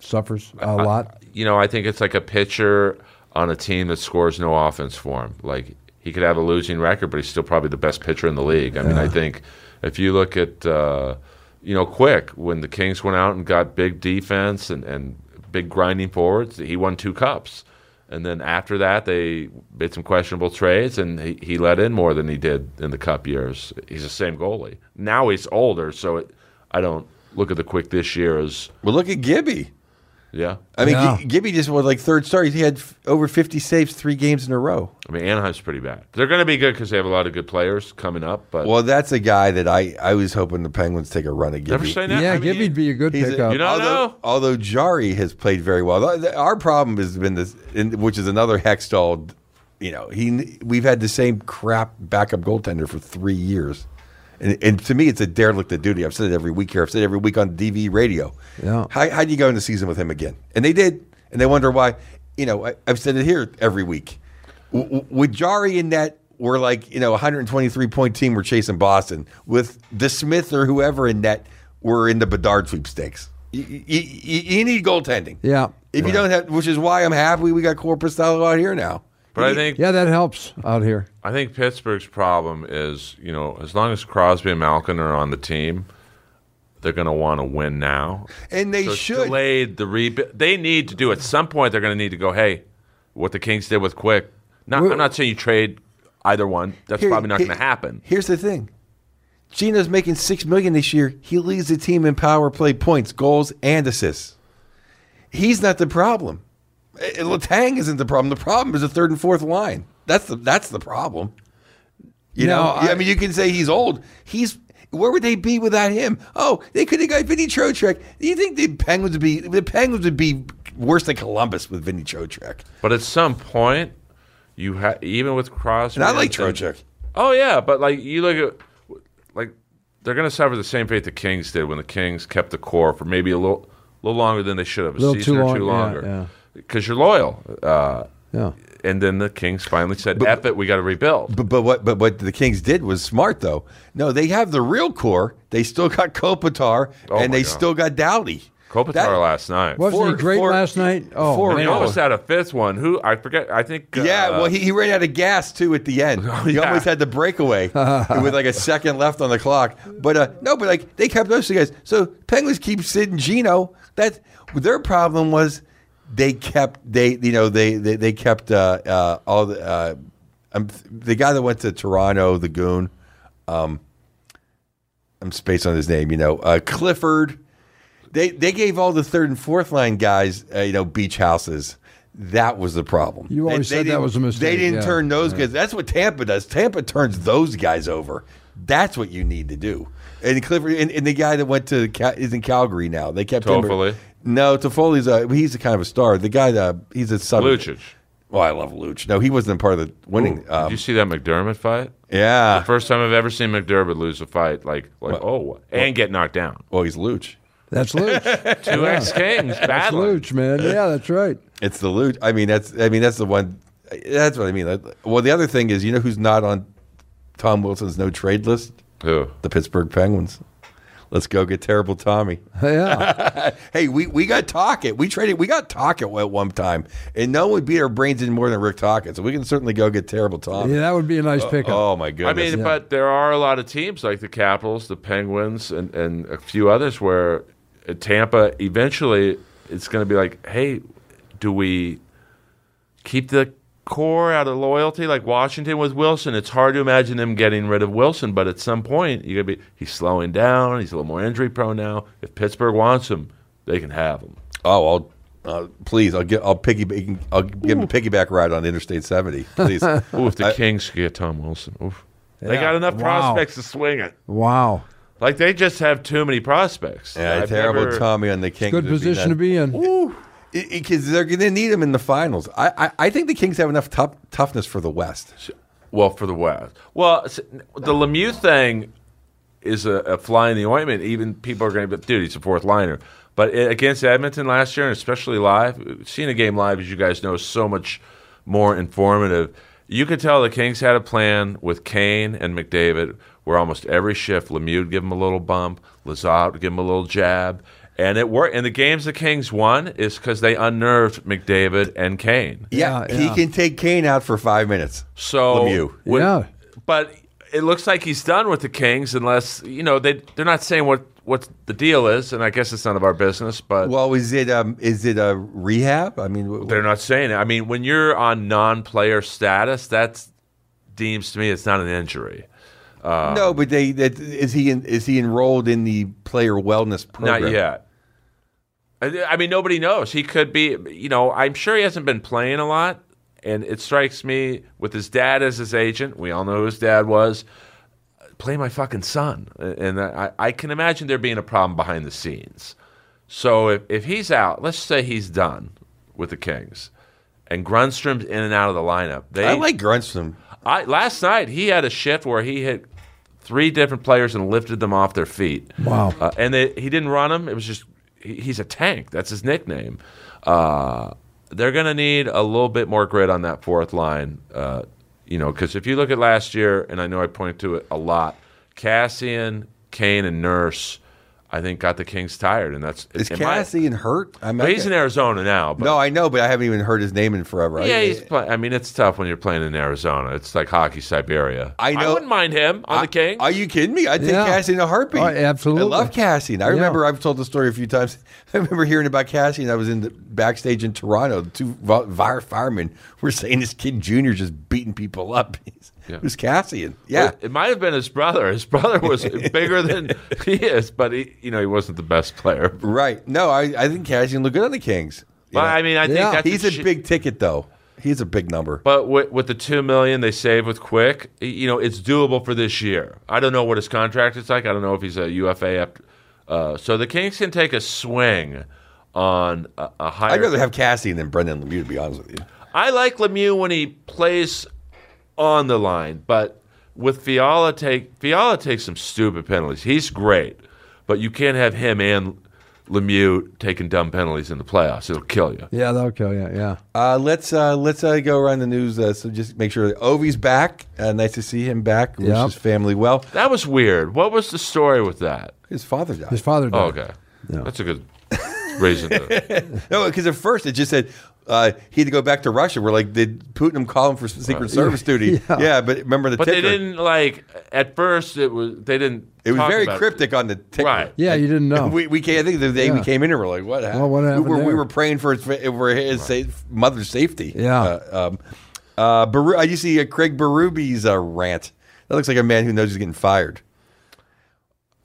suffers a lot? you know, I think it's like a pitcher on a team that scores no offense for him. Like he could have a losing record, but he's still probably the best pitcher in the league. I mean, I think if you look at uh, you know, quick when the Kings went out and got big defense and, and big grinding forwards, he won two cups. And then after that, they made some questionable trades, and he, he let in more than he did in the cup years. He's the same goalie. Now he's older, so it, I don't look at the quick this year as Well, look at Gibby. Yeah. I mean, Yeah. Gi- Gibby just was like third star. He had f- over 50 saves three games in a row. I mean, Anaheim's pretty bad. They're going to be good because they have a lot of good players coming up. But Well, that's a guy that I, I was hoping the Penguins take a run at Gibby. never say that. yeah, I mean, Gibby'd be a good He's a- pickup. You know- although, know. although Jarry has played very well. The- the- Our problem has been this, in, which is another Hextall You know, he we've had the same crap backup goaltender for three years. And, and to me, it's a derelict of duty. I've said it every week here. I've said it every week on DV radio. Yeah. How, how do you go into season with him again? And they did. And they wonder why. You know, I, I've said it here every week. W- with Jarry in that, we're like, you know, 123 point team, we're chasing Boston. With the Smith or whoever in net, we're in the Bedard sweepstakes. You, you, you, need goaltending. Yeah. If you don't have, which is why I'm happy we got Korpisalo out here now. But I think Yeah, that helps out here. I think Pittsburgh's problem is, you know, as long as Crosby and Malkin are on the team, they're going to want to win now. And they So should. delayed the rebuild. They need to do at some point. They're going to need to go. Hey, what the Kings did with Quick. Not, I'm not saying you trade either one. That's Here- probably not going to happen. Here's the thing. Geno's making six million this year. He leads the team in power play points, goals, and assists. He's not the problem. Eh, Letang isn't the problem. The problem is the third and fourth line. That's the that's the problem. You No, know, I, I- mean, you can say he's old. He's where would they be without him? Oh, they could have got Vinny Trocheck. Do you think the Penguins would be the Penguins would be worse than Columbus with Vinny Trocheck? But at some point, you have even with Crosby. And I like and- Trocheck. Oh yeah, but like you look at like they're going to suffer the same fate the Kings did when the Kings kept the core for maybe a little little longer than they should have, a Little season too or long, two yeah, longer, yeah. Because you're loyal. Uh, Yeah. and then the Kings finally said, "F it, we got to rebuild." But, but what but what the Kings did was smart though. No, they have the real core. They still got Kopitar Oh, and they God. still got Doughty. Kopitar That- last night. Wasn't Four- he great four- last night? Oh, four- They man. almost had a fifth one. Who I forget. I think. Yeah, uh, well, he, he ran out of gas too at the end. he yeah. almost had the breakaway with like a second left on the clock. But uh, no, but like they kept those two guys. So Penguins keep sitting Geno. That their problem was they kept they you know they they, they kept uh, uh, all the uh, um, the guy that went to Toronto, the goon. Um, I'm spaced on his name. You know, uh, Clifford. They they gave all the third and fourth line guys, uh, you know, beach houses. That was the problem. You always they said that was a mistake, They didn't yeah. turn those guys. That's what Tampa does. Tampa turns those guys over. That's what you need to do. And Clifford and, and the guy that went to is in Calgary now. They kept him. Toffoli? No, Toffoli's a he's a kind of a star. The guy that he's a sub. Lucic. Oh, I love Luch. No, he wasn't a part of the winning. Did Um, you see that MacDermid fight? yeah. First time I've ever seen MacDermid lose a fight. Like, like oh, and get knocked down. Well, he's Luch. That's Luch. Two ex Kings That's battling. Luch, man. Yeah, that's right. It's the Luch. I mean, that's. I mean, that's the one. That's what I mean. Like, Well, the other thing is, you know, who's not on Tom Wilson's no trade list? Who? The Pittsburgh Penguins. Let's go get terrible Tommy. Yeah. Hey, we, we got Tocchet. We traded. We got Tocchet at one time, and no one beat our brains in more than Rick Tocchet. So we can certainly go get terrible Tommy. yeah, that would be a nice pickup. Oh my goodness. I goodness! mean, but there are a lot of teams like the Capitals, the Penguins, and, and a few others where uh, Tampa eventually it's going to be like, hey, do we keep the core out of loyalty like Washington with Wilson? It's hard to imagine them getting rid of Wilson, but at some point you got to be he's slowing down. He's a little more injury prone now. If Pittsburgh wants him, they can have him. oh, I'll uh, please. I'll get. I'll piggy. I'll give him a piggyback ride on Interstate 70. Please. Ooh, if the I- Kings could get Tom Wilson, oof. they Yeah. got enough Wow. prospects to swing it. Wow. Like they just have too many prospects. yeah, I've terrible never- Tommy on the Kings. Good would be position to be in. Because they're going to need him in the finals. I, I, I think the Kings have enough tough, toughness for the West. Well, for the West. Well, the Lemieux thing is a, a fly in the ointment. Even people are going to be, dude, he's a fourth liner. But against Edmonton last year, and especially live, seeing a game live, as you guys know, is so much more informative. You could tell the Kings had a plan with Kane and McDavid, where almost every shift, Lemieux would give him a little bump, Lizotte would give him a little jab, and it worked. And the games the Kings won is because they unnerved McDavid and Kane. Yeah, Yeah, he can take Kane out for five minutes. So Lemieux. with- Yeah. but it looks like he's done with the Kings, unless you know they they're not saying what what the deal is, and I guess it's none of our business. But Well, is it um is it a rehab? I mean, w- they're not saying it. I mean, when you're on non-player status, that deems to me it's not an injury. no, but they that is he in, is he enrolled in the player wellness program? Not yet. I I mean, nobody knows. He could be. You know, I'm sure he hasn't been playing a lot, and it strikes me with his dad as his agent. We all know who his dad was. Play my fucking son, and I, I can imagine there being a problem behind the scenes. So if, if he's out, let's say he's done with the Kings, and Grundstrom's in and out of the lineup. They I like Grundstrom. I, last night he had a shift where he hit three different players and lifted them off their feet. Wow. Uh, and they, he didn't run them. It was just he, he's a tank. That's his nickname. Uh, they're going to need a little bit more grit on that fourth line. Uh, you know, because if you look at last year, and I know I point to it a lot, Kassian, Kane, and Nurse. I think got the Kings tired, and that's Is in my- Kassian hurt? I'm Well, he's in Arizona now. But No, I know, but I haven't even heard his name in forever. yeah, I, he's. Play, I mean, it's tough when you're playing in Arizona. It's like hockey Siberia. I know- I wouldn't mind him on I- the Kings. Are you kidding me? I'd take Yeah. Kassian in a heartbeat. Oh, absolutely. I love Kassian. I Yeah. remember I've told the story a few times. I remember hearing about Kassian. I was in the backstage in Toronto. The Two fire firemen were saying this kid Junior just beating people up. He's- It was Kassian. Yeah. Well, it might have been his brother. His brother was bigger than he is, but he, you know, he wasn't the best player. Right. No, I, I think Kassian looked good on the Kings. But Yeah. I mean, I think Yeah. that's he's a sh- big ticket though. He's a big number. But with, with the two million they save with Quick, you know, it's doable for this year. I don't know what his contract is like. I don't know if he's a UFA. After, uh, so the Kings can take a swing on a, a higher. I'd rather have Kassian than Brendan Lemieux, to be honest with you. I like Lemieux when he plays on the line, but with Fiala take Fiala takes some stupid penalties. He's great, but you can't have him and Lemieux taking dumb penalties in the playoffs. It'll kill you. Yeah, that'll kill you. Yeah. Uh, let's uh, let's uh, go around the news. Uh, so just make sure that Ovi's back. Uh, nice to see him back. Wish Yep. his family well. That was weird. What was the story with that? His father died. His father died. Oh, okay, Yeah. that's a good reason. To, No, because at first it just said uh, he had to go back to Russia. We're like, did Putin call him for Secret Service duty? Yeah. Yeah. but remember the but ticker? they didn't like at first. It was they didn't. it was talk very about it. cryptic on the ticker. Right. Yeah, you didn't know. We, we came, I think the day we came in here, we're like, what happened? Well, what happened we, were, we were praying for his, for his sa- mother's safety. Yeah. Uh, um, uh, Baru, I just see uh, Craig Berube uh, rant. That looks like a man who knows he's getting fired.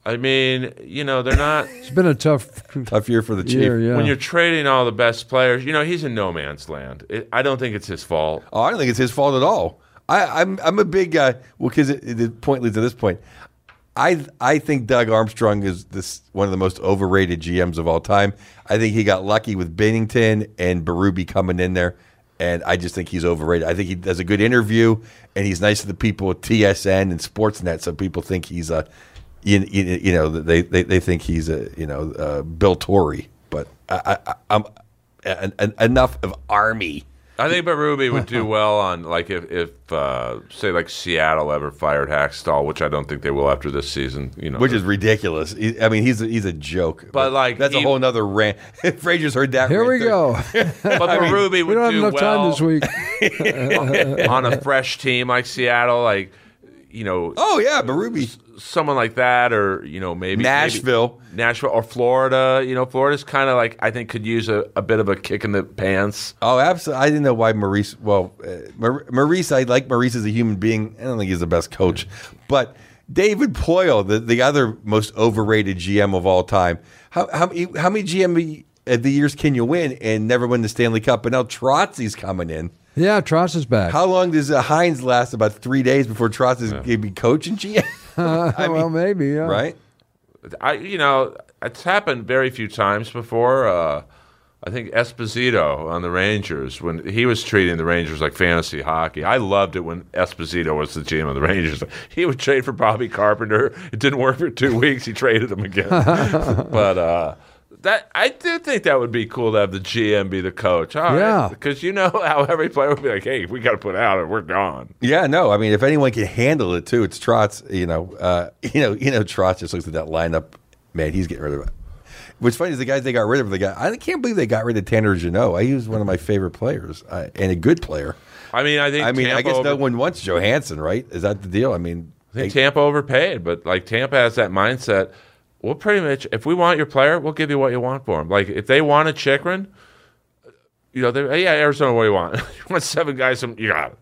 I mean, you know, they're not. It's been a tough Tough year for the chief. year. Yeah. When you're trading all the best players, you know he's in no man's land. It, I don't think it's his fault. Oh, I don't think it's his fault at all. I, I'm I'm a big guy. Well, because the point leads to this point. I I think Doug Armstrong is this one of the most overrated GMs of all time. I think he got lucky with Binnington and Berube coming in there, and I just think he's overrated. I think he does a good interview, and he's nice to the people at TSN and Sportsnet, so people think he's a, you, you, you know, they, they they think he's a you know uh, Bill Torrey, but I, I, I'm en- en- enough of Army. I think Berube would do well on like if, if uh, say like Seattle ever fired Hakstol, which I don't think they will after this season. You know, which is ridiculous. He- I mean, he's a, he's a joke. But, like, that's a whole other rant. Frazier's heard that. Here rant we too. go. but Berube we would don't have do enough time well this week. on a fresh team like Seattle, like you know, Oh yeah, Berube. someone like that, or you know maybe Nashville. maybe Nashville or Florida. You know, Florida's kind of like I think could use a, a bit of a kick in the pants. Oh, absolutely. I didn't know why Maurice. Well, uh, Maurice. I like Maurice as a human being. I don't think he's the best coach, but David Poile, the, the other most overrated GM of all time. How how many how many GM of the years can you win and never win the Stanley Cup? But now Trotzy's coming in. Yeah, Trotz is back. How long does uh, Hynes last? About three days before Trotzy's going to be coaching GM. I well, mean, maybe. Yeah. right? I you know it's happened very few times before. Uh, I think Esposito on the Rangers when he was treating the Rangers like fantasy hockey. I loved it when Esposito was the GM of the Rangers. He would trade for Bobby Carpenter. It didn't work for two weeks. He traded him again. but uh, that I do think that would be cool to have the GM be the coach. All right, Yeah. because you know how every player would be like, "Hey, we got to put out or we're gone." Yeah, no. I mean, if anyone can handle it too, it's Trotz. You know, uh, you know, you know, Trotz just looks at that lineup. Man, he's getting rid of it. What's funny is the guys they got rid of. The guy I can't believe they got rid of Tanner Jeannot. I he was one of my favorite players uh, and a good player. I mean, I think I mean, I Tampa guess no one wants Johansson, right? Is that the deal? I mean, I think Tampa overpaid, but like Tampa has that mindset. We'll pretty much, if we want your player, we'll give you what you want for him. Like if they want wanted Chychrun, you know, they yeah, Arizona, what do you want? you want seven guys? Some you got it.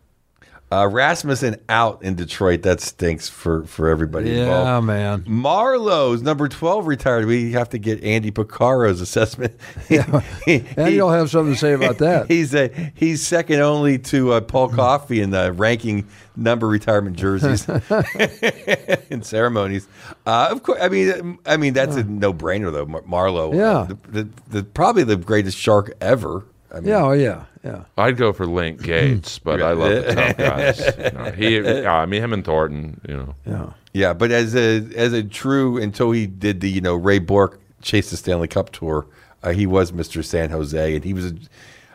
Uh, Rasmussen out in Detroit. That stinks for for everybody Yeah, involved. man. Marleau's number twelve retired. We have to get Andy Piccaro's assessment. Yeah, And you'll have something to say about that. He's a he's second only to uh, Paul Coffey in the ranking number retirement jerseys and ceremonies. Uh, of course, I mean, I mean that's a no brainer though. Mar- Marlowe, Yeah. uh, the, the, the probably the greatest shark ever. I mean, Yeah, oh yeah, yeah. I'd go for Link Gaetz, but I love the tough guys. No, he, I mean him and Thornton. You know, Yeah. Yeah, but as a as a true until he did the you know Ray Bourque chase the Stanley Cup tour, uh, he was Mr. San Jose, and he was a,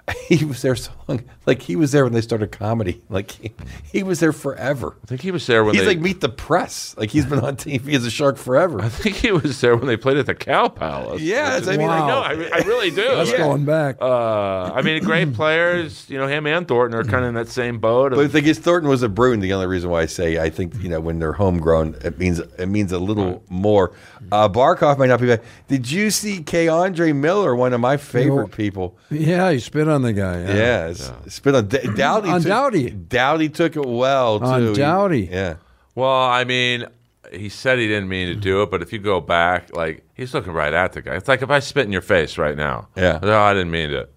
he was there so long. Like he was there when they started comedy. Like he, he was there forever. I think he was there when He's they. like Meet the Press. Like he's been on TV as a shark forever. I think he was there when they played at the Cow Palace. Yeah, I mean, Wow. no, I, I really do. That's Yeah. going back. Uh, I mean, great players. You know, him and Thornton are kind of in that same boat. Of, But the thing is, Thornton was a Bruin. The only reason why I say I think you know when they're homegrown, it means it means a little more. Uh, Barkov might not be back. Did you see K'Andre Miller, one of my favorite No. people? yeah, you spit on the guy. Yeah. Yeah, it's, spit on D- Doughty. On took, Doughty. Dowdy took it well too. On Doughty. Yeah. well, I mean, he said he didn't mean to do it, but if you go back, like he's looking right at the guy. It's like if I spit in your face right now. Yeah. No, I didn't mean to.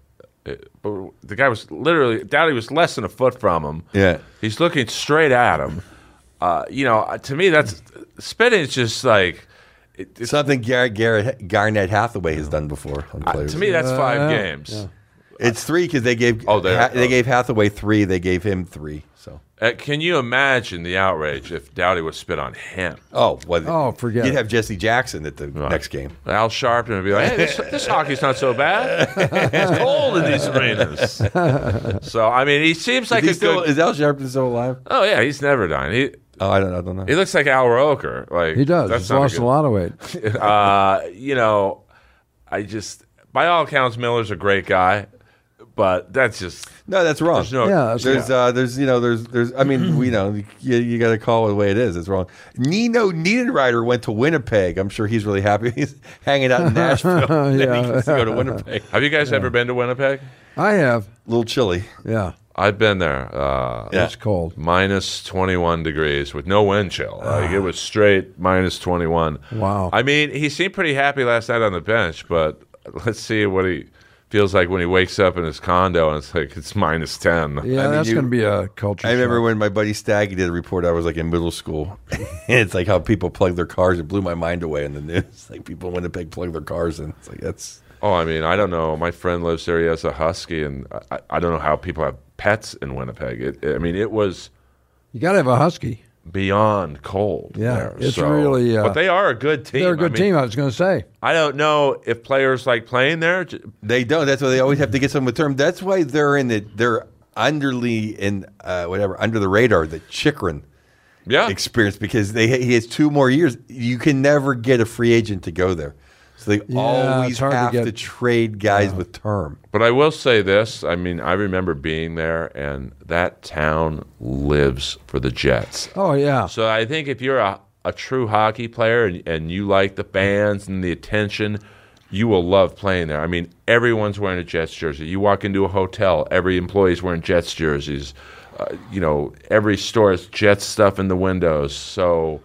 It- but the guy was literally Doughty was less than a foot from him. Yeah. He's looking straight at him. Uh, you know, uh, to me, that's spitting is just like. It, it's, Something Garrett, Garrett Garnett Hathaway has done before. on uh, players. to me, that's Uh, five yeah, games. Yeah. it's three because they gave Oh, they're- Ha- they gave Hathaway three. They gave him three. So Uh, can you imagine the outrage if Doughty was spit on him? oh well, Oh, forget You'd it. have Jesse Jackson at the next game. Al Sharpton would be like, "Hey, this, this hockey's not so bad. It's cold in these arenas." So, I mean, he seems like is, he a still, good. is Al Sharpton still alive? oh yeah, he's never dying. He Oh, I don't, I don't know. he looks like Al Roker. Like He does. That's He's not lost good- a lot of weight. uh, you know, I just, by all accounts, Miller's a great guy, but that's just No, that's wrong. there's no. Yeah, that's there's, uh, there's, you know, there's, there's. I mean, we know you, you got to call it the way it is. It's wrong. Nino Niederreiter went to Winnipeg. I'm sure he's really happy. He's hanging out in Nashville. Then he Yeah. gets to go to Winnipeg. Have you guys ever been to Winnipeg? I have. A little chilly. Yeah. I've been there. Uh, Yeah. It's cold. minus 21 degrees with no wind chill. Like it was straight minus 21. Wow. I mean, he seemed pretty happy last night on the bench, but let's see what he feels like when he wakes up in his condo and it's like it's minus 10. Yeah, mean, that's you- going to be a culture. I remember shock. when my buddy Staggy did a report. I was like in middle school, and it's like how people plug their cars. It blew my mind away in the news. Like people in Winnipeg plug their cars in. It's like that's Oh, I mean, I don't know. My friend lives there. He has a husky, and I, I don't know how people have pets in Winnipeg. It, I mean, it was You got to have a husky. Beyond cold. Yeah, there. it's So- really, uh, but they are a good team. They're a good I mean, team. I was going to say. I don't know if players like playing there. They don't. That's why they always have to get someone with term. That's why they're in the they're underly in uh, whatever under the radar. The Chychrun Yeah, experience because they he has two more years. You can never get a free agent to go there, so they Yeah, always it's hard to have to, get- trade guys with term. But I will say this. I mean, I remember being there, and that town lives for the Jets. Oh, yeah. So I think if you're a, a true hockey player and, and you like the fans and the attention, you will love playing there. I mean, everyone's wearing a Jets jersey. You walk into a hotel, every employee's wearing Jets jerseys. Uh, you know, every store has Jets stuff in the windows. So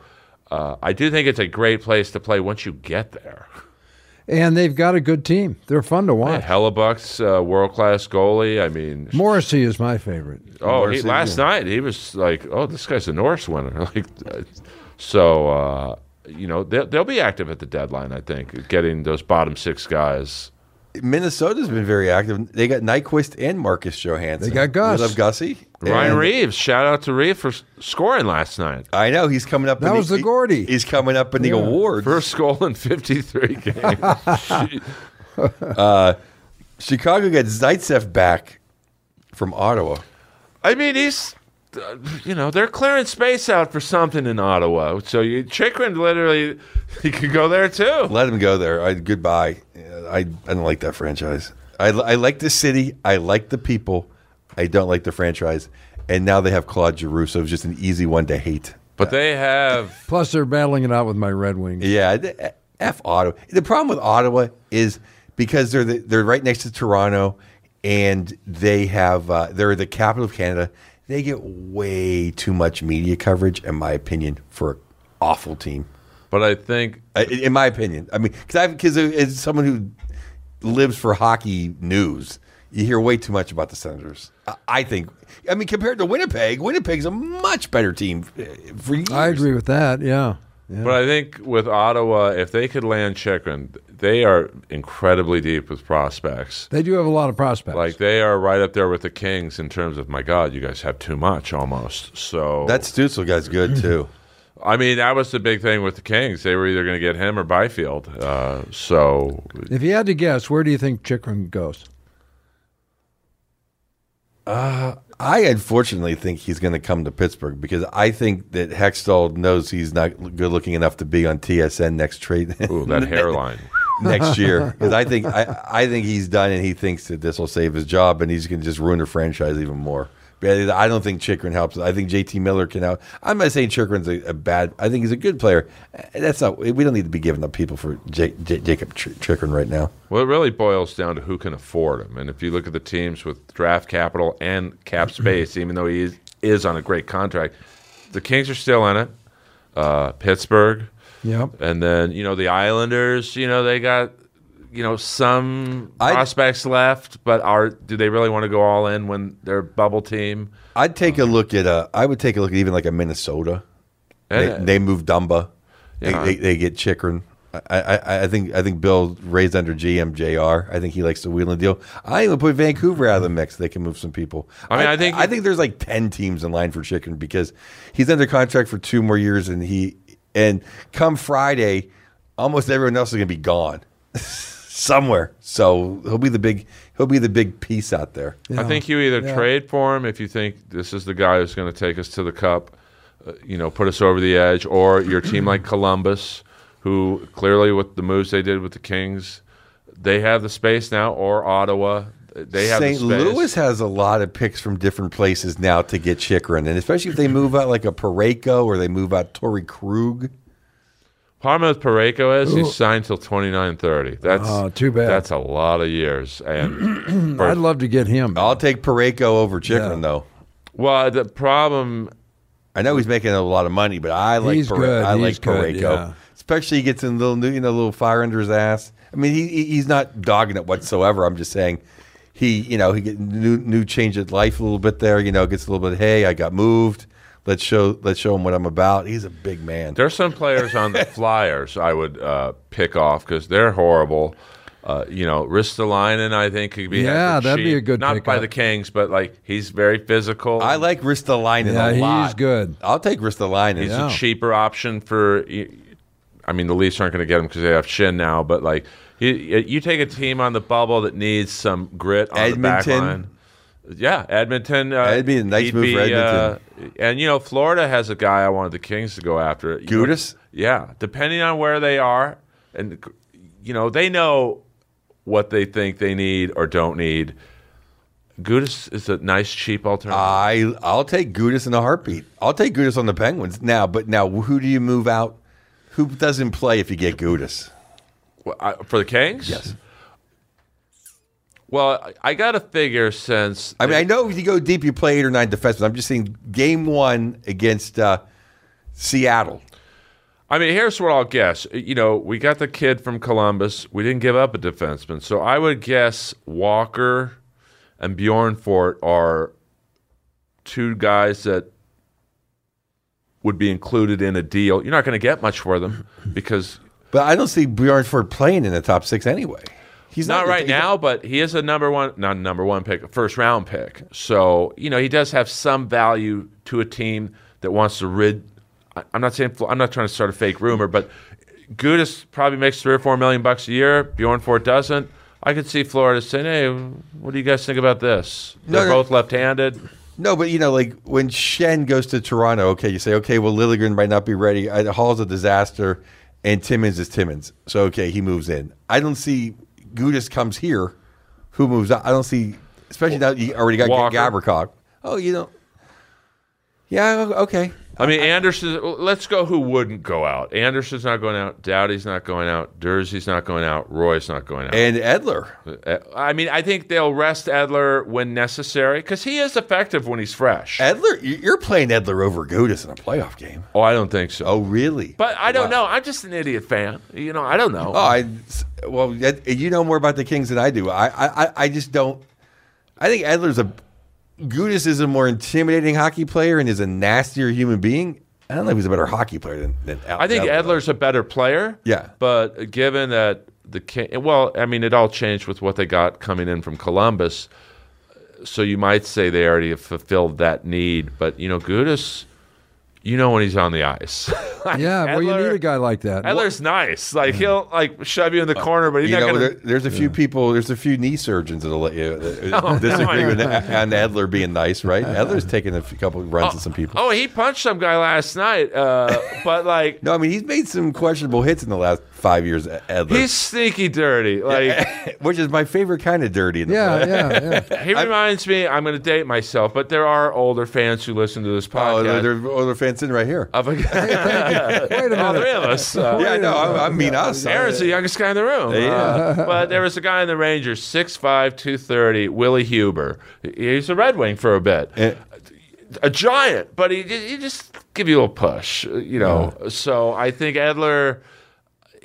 uh, I do think it's a great place to play once you get there. And they've got a good team. They're fun to Yeah, watch. Hellebuyck's uh, world class goalie. I mean, Morrissey is my favorite. Oh, he, last yeah. night he was like, "Oh, this guy's a Norris winner." Like, so uh, you know they'll, they'll be active at the deadline. I think getting those bottom six guys. Minnesota's been very active. They got Nyquist and Marcus Johansson. They got Gus. We love Gussie. Ryan And- Reaves, shout out to Reaves for scoring last night. I know he's coming up. That in was the Gordy. He's coming up in the Yeah. awards. First goal in 53 games. Chicago got Zaitsev back from Ottawa. I mean, he's, uh, you know, they're clearing space out for something in Ottawa. So you, Chychrun literally, he could go there too. Let him go there. I, goodbye. I I don't like that franchise. I, I like the city. I like the people. I don't like the franchise. And now they have Claude Giroux, so it's just an easy one to hate. But they have Plus, they're battling it out with my Red Wings. Yeah, the- f Ottawa. The problem with Ottawa is because they're the, they're right next to Toronto, and they have uh, they're the capital of Canada. They get way too much media coverage, in my opinion, for an awful team. But I think in my opinion, I mean, because I because as someone who lives for hockey news, you hear way too much about the Senators. I, I think. I mean, compared to Winnipeg, Winnipeg's a much better team uh, for years. I agree with that. Yeah. But I think with Ottawa, if they could land Chychrun, they are incredibly deep with prospects. They do have a lot of prospects. Like they are right up there with the Kings in terms of my God, you guys have too much almost. So That Stutzle guy's good too. I mean, that was the big thing with the Kings. They were either going to get him or Byfield. Uh, so if you had to guess, where do you think Chychrun goes? I unfortunately think he's going to come to Pittsburgh because I think that Hextall knows he's not good looking enough to be on TSN next trade ooh, that hairline. next year because I think I, I think he's done and he thinks that this will save his job and he's going to just ruin the franchise even more. But I don't think Chychrun helps. I think JT Miller can help. I'm not saying Chychrun's a, a bad. I think he's a good player. That's not. We don't need to be giving up people for J, J, Jacob Ch- Chychrun right now. Well, it really boils down to who can afford him. And if you look at the teams with draft capital and cap space, even though he is, is on a great contract, the Kings are still in it. Uh, Pittsburgh, Yep. and then you know the Islanders. You know they got you know some I- prospects left, but are do they really want to go all in when they're bubble team? I'd take a look at. Uh, I would take a look at even like a Minnesota. They, they move Dumba. Yeah. They, they, they get Chychrun. I, I, I think I think Bill raised under GM JR. I think he likes the wheel and deal. I even put Vancouver out of the mix. They can move some people. I mean, I think- I think there's like ten teams in line for Chychrun because he's under contract for two more years, and he and come Friday, almost everyone else is going to be gone somewhere. So he'll be the big he'll be the big piece out there. I think you either Yeah. trade for him if you think this is the guy who's going to take us to the cup, uh, you know, put us over the edge, or your team like Columbus, who clearly with the moves they did with the Kings, they have the space now, or Ottawa, they have St. Louis has a lot of picks from different places now to get Chychrun, and especially if they move out like a Parayko or they move out Torey Krug. Problem with Parayko is he's signed till twenty nine thirty. That's Oh, too bad. That's a lot of years, and for- I'd love to get him. I'll take Parayko over Chychrun Yeah. though. well, the problem I know he's making a lot of money, but I like He's Pare- good. I He's like good, Parayko, yeah. especially he gets in a little new, you know, a little fire under his ass. I mean, he he- he's not dogging it whatsoever. I'm just saying. He, you know, he get new new change of life a little bit there. You know, gets a little bit. Hey, I got moved. Let's show let's show him what I'm about. He's a big man. There's some players on the Flyers I would uh, pick off because they're horrible. Uh, you know, Ristolainen, I think could be Yeah, that'd be a good Not by pickup. the Kings, but like he's very physical. I like Ristolainen Yeah, a he's good. I'll take Ristolainen. He's Yeah. a cheaper option for. I mean, the Leafs aren't going to get him because they have Schenn now, but like you, you take a team on the bubble that needs some grit on the back line. Yeah, Edmonton. Uh, That'd be a nice move for Edmonton. uh, and you know, Florida has a guy I wanted the Kings to go after. You know, Gudas? yeah, depending on where they are, and you know, they know what they think they need or don't need. Gudas is a nice, cheap alternative. I I'll take Gudas in a heartbeat. I'll take Gudas on the Penguins now. But now, who do you move out? Who doesn't play if you get Gudas? Well, I- for the Kings, Yes. Well, I- got to figure since I mean, I know if you go deep, you play eight or nine defensemen. I'm just saying, game one against uh, Seattle. I mean, here's what I'll guess. You know, we got the kid from Columbus. We didn't give up a defenseman, so I would guess Walker and Bjornfot are two guys that would be included in a deal. You're not going to get much for them because But I don't see Bjornfot playing in the top six anyway. He's not right he's- now, but he is a number one, not number one pick, first round pick. So you know he does have some value to a team that wants to rid. I'm not saying I'm not trying to start a fake rumor, but Gudas probably makes three or four million bucks a year. Bjornfot doesn't. I could see Florida saying, "Hey, what do you guys think about this?" They're no. both left-handed. No, but you know, like when Schenn goes to Toronto, okay, you say, okay, well, Liljegren might not be ready. Holl's a disaster, and Timmins is Timmins. So okay, he moves in. I don't see Gudas comes here. Who moves out? I don't see, especially now you already got Walker. Gavrikov. Oh, you know, yeah, okay. I mean, Anderson. Let's go. Who wouldn't go out? Anderson's not going out. Doughty's not going out. Durzi's not going out. Roy's not going out. And Edler, I mean, I think they'll rest Edler when necessary because he is effective when he's fresh. Edler, you- you're playing Edler over Gudas in a playoff game. oh, I don't think so. Oh, really? but I don't Wow. know. I'm just an idiot fan. You know, I don't know. Oh, I well, you know more about the Kings than I do. I, I, I just don't. I think Edler's a Gudas is a more intimidating hockey player and is a nastier human being. I don't know if he's a better hockey player than, than I think Edler. Edler's a better player. Yeah. But given that the well, I mean, it all changed with what they got coming in from Columbus. So you might say they already have fulfilled that need. But, you know, Gudas, you know when he's on the ice. Like, Yeah, well, you need a guy like that. Edler's nice. Like, he'll, like, shove you in the corner, but he's You not know, going there, to. there's a few people, there's a few knee surgeons that'll let you uh, Oh, disagree no, with on Edler being nice, right? Edler's taken a few, couple of runs at some people. Oh, he punched some guy last night. Uh, but, like, No, I mean he's made some questionable hits in the last five years. Edler, he's sneaky dirty. Like, which is my favorite kind of dirty. In the yeah, yeah, yeah. he reminds me, I'm going to date myself, but there are older fans who listen to this Oh, podcast. there are other fans sitting right here. of a Wait a all three of us. Uh, yeah, no, I, I mean us. Aaron's the youngest guy in the room. Yeah. Uh, but there was a guy in the Rangers, 6'5", 230, Willie Huber. He's a Red Wing for a bit. Eh. A giant, but he, he just give you a push, you know. So I think Edler,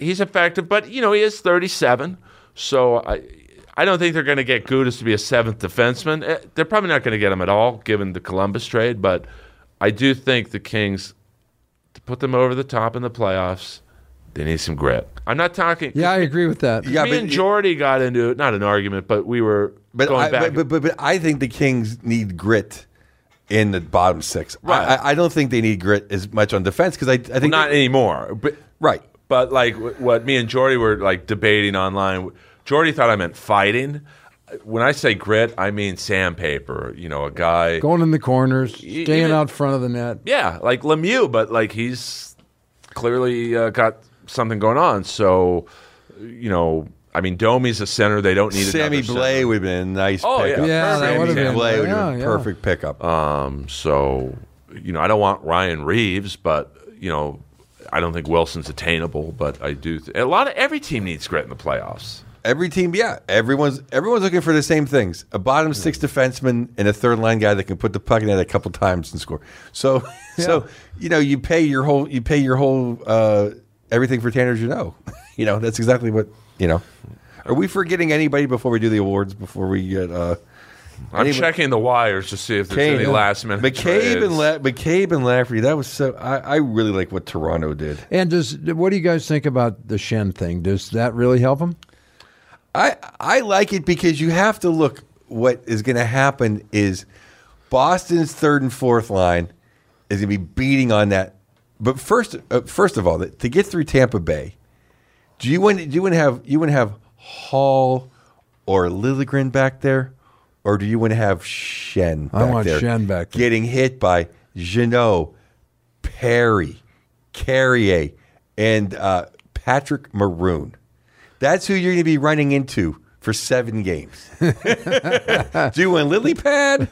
he's effective, but, you know, he is 37. So I... I don't think they're going to get Gudas to be a seventh defenseman. Eh, They're probably not going to get him at all, given the Columbus trade. But I do think the Kings, to put them over the top in the playoffs, they need some grit. I'm not talking. Yeah, I agree with that. Yeah, me but- and Jordy got into not an argument, but we were But going I, back. but, but, but I think the Kings need grit in the bottom six. Right. I, I- I don't think they need grit as much on defense because I, I think not anymore. But right. But like wh- what me and Jordy were like debating online. Jordy thought I meant fighting. When I say grit, I mean sandpaper. You know, a guy. Going in the corners, staying even- out front of the net. Yeah, like Lemieux, but like he's clearly uh, got something going on. So, you know, I mean, Domi's a center. They don't need Sammy another Blais center. would have been a nice Oh, yeah. pickup. Yeah, that Sammy would've been- Blais would have yeah, been a yeah. perfect pickup. Um, so, you know, I don't want Ryan Reaves, but you know, I don't think Wilson's attainable. But I do. Th- a lot of every team needs grit in the playoffs. Every team, yeah, everyone's everyone's looking for the same things: a bottom six defenseman and a third line guy that can put the puck in net a couple times and score. So, so you know, you pay your whole you pay your whole uh, everything for Tanner Jeannot. you know, that's exactly what you know. Are we forgetting anybody before we do the awards? Before we get uh, I'm Anybody- checking the wires to see if there's Kane, any last minute. McCabe trades. and La- McCabe and Lafferty. That was so. I, I really like what Toronto did. And does what do you guys think about the Schenn thing? Does that really help him? I I like it because you have to look. What is going to happen is Boston's third and fourth line is going to be beating on that. But first, uh, first of all, to get through Tampa Bay, do you want do you want to have you want to have Holl or Liljegren back there, or do you want to have Schenn? Back I want there Schenn back there. getting hit by Jeannot, Perry, Carrier, and uh, Patrick Maroon. That's who you're going to be running into for seven games. Do you want Lily Pad?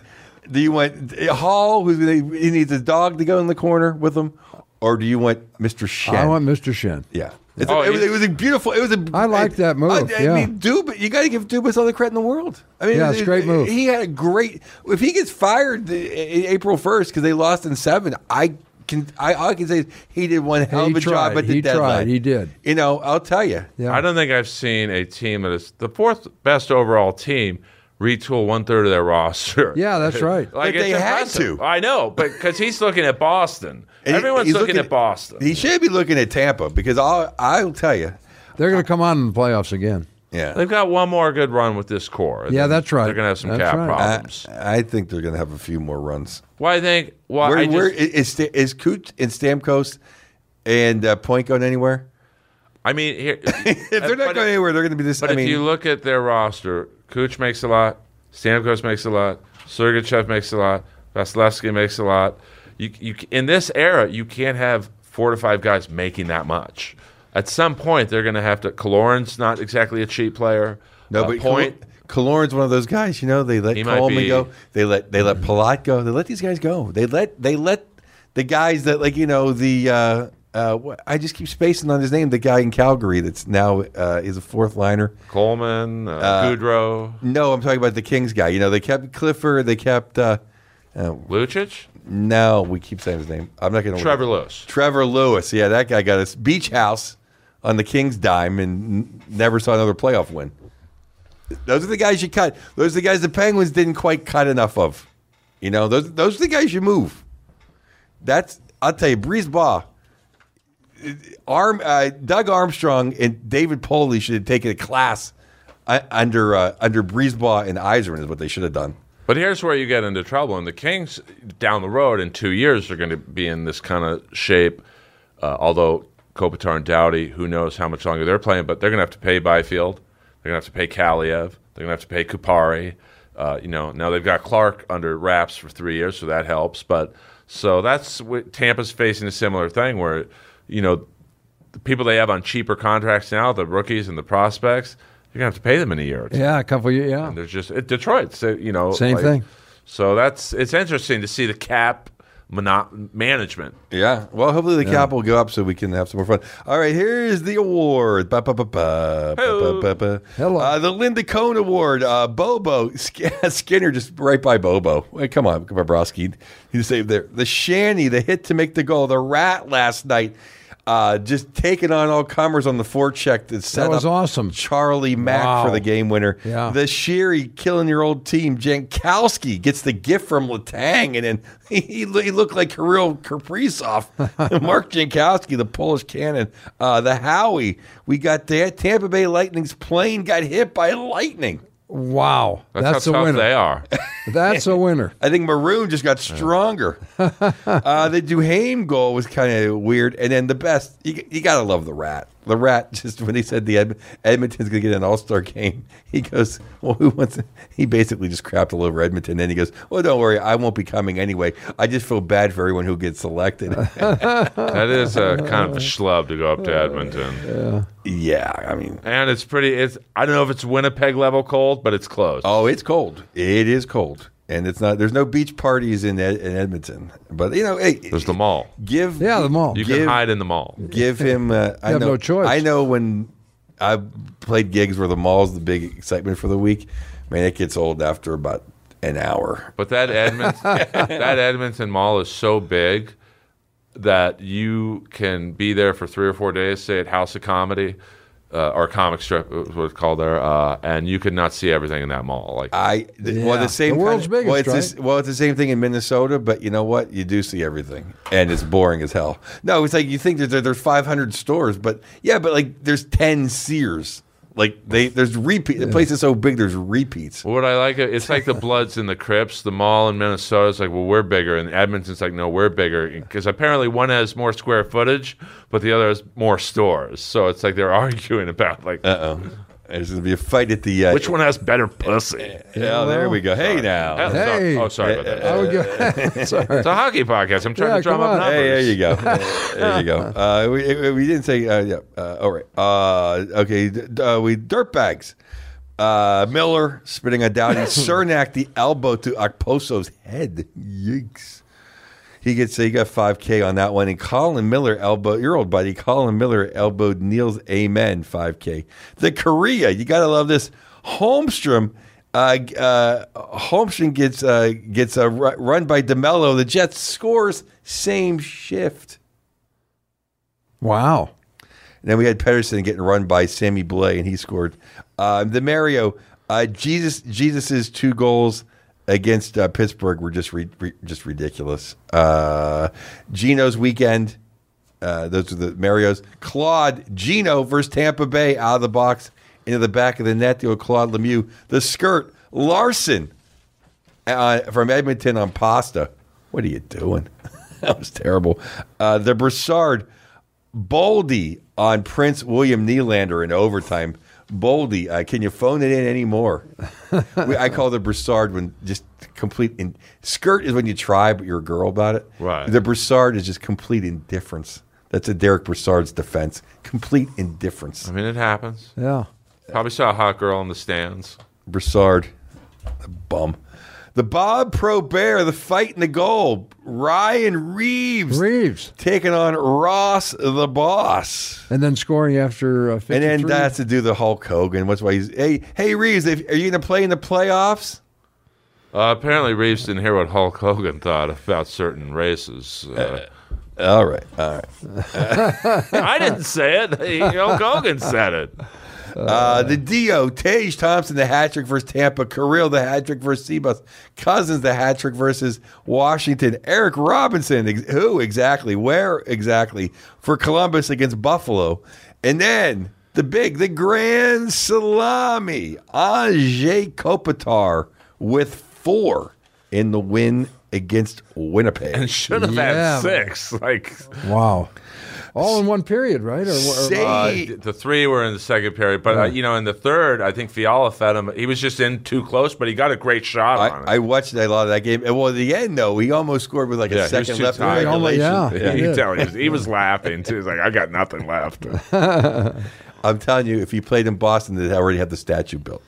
Do you want Holl, he needs a dog to go in the corner with him, or do you want Mr. Schenn? I want Mr. Schenn. yeah. It's Oh, it, was, it was a beautiful. It was a. I like that move, I, I yeah. mean, Dub, you got to give Dubas all the credit in the world. I mean, Yeah, it's a great move. He had a great. If he gets fired the- in April first because they lost in seven, I can. I all I can say is he did one hell He of a tried. job at the He deadline. tried. He did. You know, I'll tell you. Yeah. I don't think I've seen a team that is the fourth best overall team retool one third of their roster. Yeah, that's right. Like But they it's had to. I know, but because he's looking at Boston, And he- everyone's he's looking, at Boston. He should be looking at Tampa because I'll. I'll tell you. They're going to come on in the playoffs again. Yeah. They've got one more good run with this core. Yeah, Then that's right. They're going to have some That's cap right. Problems. I think they're going to have a few more runs. well, I think. Well, where I just, where is is Cooch and Stamkos and uh, Point going anywhere? I mean, here, If they're not going anywhere, they're going to be this. But I if you look at their roster, Kuch makes a lot, Stamkos makes a lot, Sergachev makes a lot, Vasilevskiy makes a lot. You, you, in this era, you can't have four to five guys making that much. At some point, they're going to have to. Kaloran's not exactly a cheap player. no, Uh, but point. Kaloran's one of those guys. You know, they let Coleman go. They let they let Palat go. They let these guys go. They let they let the guys that like you know the. Uh, uh, I just keep spacing on his name. The guy in Calgary that's now uh, is a fourth liner. Coleman, uh, Goodrow, No, I'm talking about the Kings guy. You know, they kept Clifford. They kept. Uh, uh, Lucic, no, we keep saying his name. I'm not going to. Trevor Lewis. Trevor Lewis. Yeah, that guy got a beach house on the Kings dime and n- never saw another playoff win. Those are the guys you cut. Those are the guys the Penguins didn't quite cut enough of. You know, those those are the guys you move. That's I'll tell you, BriseBois, Arm, uh, Doug Armstrong and David Poile should have taken a class uh, under uh, under BriseBois and Yzerman is what they should have done. But here's where you get into trouble. And the Kings down the road in two years are going to be in this kind of shape. Uh, although Kopitar and Doughty, who knows how much longer they're playing, but they're going to have to pay Byfield. They're going to have to pay Kaliyev. They're going to have to pay Kupari. Uh, you know, now they've got Clarke under wraps for three years, so that helps. But so that's what Tampa's facing a similar thing where, you know, the people they have on cheaper contracts now, the rookies and the prospects, you're going to have to pay them in a year or two. Yeah, a couple years. Yeah, And there's just it, Detroit, so, you know, Same like- thing. So that's it's interesting to see the cap mono- management. Yeah. Well, hopefully the cap will go up so we can have some more fun. All right, here is the award. Ba, ba, ba, ba. Hello. Uh, the Linda Cohn Award. Uh, Bobo Skinner just right by Bobo. Wait, come on, Bobrovsky. He saved there. The Shanny, the hit to make the goal. The Rat last night. Uh, just taking on all comers on the forecheck to set That was up awesome. Charlie Mack Wow. for the game winner. Yeah. The Sherry killing your old team. Jankowski gets the gift from Letang, and then he, he looked like Kirill Kaprizov. Mark Jankowski, the Polish cannon. Uh, the Howie. We got that. Tampa Bay Lightning's plane got hit by lightning. Wow, That's, that's, how a tough winner. they are. That's a winner. I think Maroon just got stronger. uh, the Duhaime goal was kind of weird. And then the best, you, you got to love the Rat. The Rat, just when he said the Ed, Edmonton's going to get an all star game, he goes, Well, who wants it? He basically just crapped all over Edmonton. Then he goes, Well, don't worry, I won't be coming anyway. I just feel bad for everyone who gets selected. that is a kind of a schlub to go up to Edmonton, yeah, I mean, and it's pretty. It's I don't know if it's Winnipeg level cold, but it's close. oh, it's cold. It is cold. And it's not, there's no beach parties in, Ed, in Edmonton. But, you know, hey, There's the mall. give. Yeah, the mall. You Give- can hide in the mall. give him. Uh, I have know, no choice. I know when I played gigs where the mall's the big excitement for the week. Man, it gets old after about an hour. But that Edmonton, that Edmonton Mall is so big that you can be there for three or four days, say at House of Comedy uh, or Comic Strip, is what it's called there, uh, and you could not see everything in that mall. Like I th- well the same The world's kind of- well, biggest, it's this- well it's the same thing in Minnesota, but you know what? You do see everything, and it's boring as hell. No, it's like you think that there's 500 stores, but yeah, but like there's 10 Sears. Like they there's repeat. The place is so big. There's repeats. What I like, it's like the Bloods and the Crips. The mall in Minnesota is like, well, we're bigger, and Edmonton's like, no, we're bigger, because apparently one has more square footage, but the other has more stores. So it's like they're arguing about like Uh oh. There's gonna be a fight at the uh, which one has better pussy. Yeah, there we go. Hey now. Oh, sorry. Hey. Oh, sorry about that. I would go. Sorry. It's a hockey podcast. I'm trying Yeah, to drum come up on. numbers. Hey, there you go. there you go. Uh, we, we didn't say. Uh, yeah. Uh, all right. Uh, okay. d- d- Uh, we dirtbags. Uh, Miller spitting on Doughty. Cernak the elbow to Okposo's head. Yikes. He gets he got five K on that one. And Colin Miller elbow your old buddy Colin Miller elbowed Nils Aman five K. The Korea you gotta love this. Holmstrom. Uh, uh, Holmstrom gets uh, gets a run by DeMelo. The Jets scores same shift. Wow. And then we had Pedersen getting run by Sammy Blais, and he scored. Uh, the Mario, uh, Jesus, Jesus's two goals against uh, Pittsburgh were just re- re- just ridiculous. Uh, Geno's weekend, uh, those are the Mario's. Claude Geno versus Tampa Bay out of the box into the back of the net a Claude Lemieux. The skirt Larson uh, from Edmonton on pasta. What are you doing? that was terrible. Uh, the Broussard Boldy on Prince William Nylander in overtime. Boldy, uh, can you phone it in anymore? we, I call the Broussard when just complete in, skirt is when you try, but you're a girl about it. Right. The Broussard is just complete indifference. That's a Derek Broussard's defense. Complete indifference. I mean, it happens. Yeah. Probably saw a hot girl in the stands. Broussard, the bum. The Bob Probert, the fight in the goal. Ryan Reaves Reaves. taking on Ross the boss. And then scoring after uh, 53. And then that's to do the Hulk Hogan. What's why he's hey hey Reaves, if, are you going to play in the playoffs? Uh, apparently, Reaves didn't hear what Hulk Hogan thought about certain races. Uh, All right, all right. I didn't say it. Hulk Hogan said it. Uh, the Dio, Tage Thompson, the hat trick versus Tampa. Kirill, the hat trick versus Seabus. Cousins, the hat trick versus Washington. Eric Robinson, ex- who exactly? Where exactly? For Columbus against Buffalo. And then the big, the grand salami. Ajay Kopitar with four in the win against Winnipeg. and should have Yeah. had six. Like Wow. All in one period, right? Or, or Say- uh, the three were in the second period, but uh, you know, in the third, I think Fiala fed him. He was just in too close, but he got a great shot on it. I, I watched a lot of that game. And well, at the end, though, he almost scored with like Yeah, a he was second too left in tired. regulation. Yeah. you Yeah. can tell he was, he was laughing too. He's like, I got nothing left. I'm telling you, if he played in Boston, they'd already have the statue built.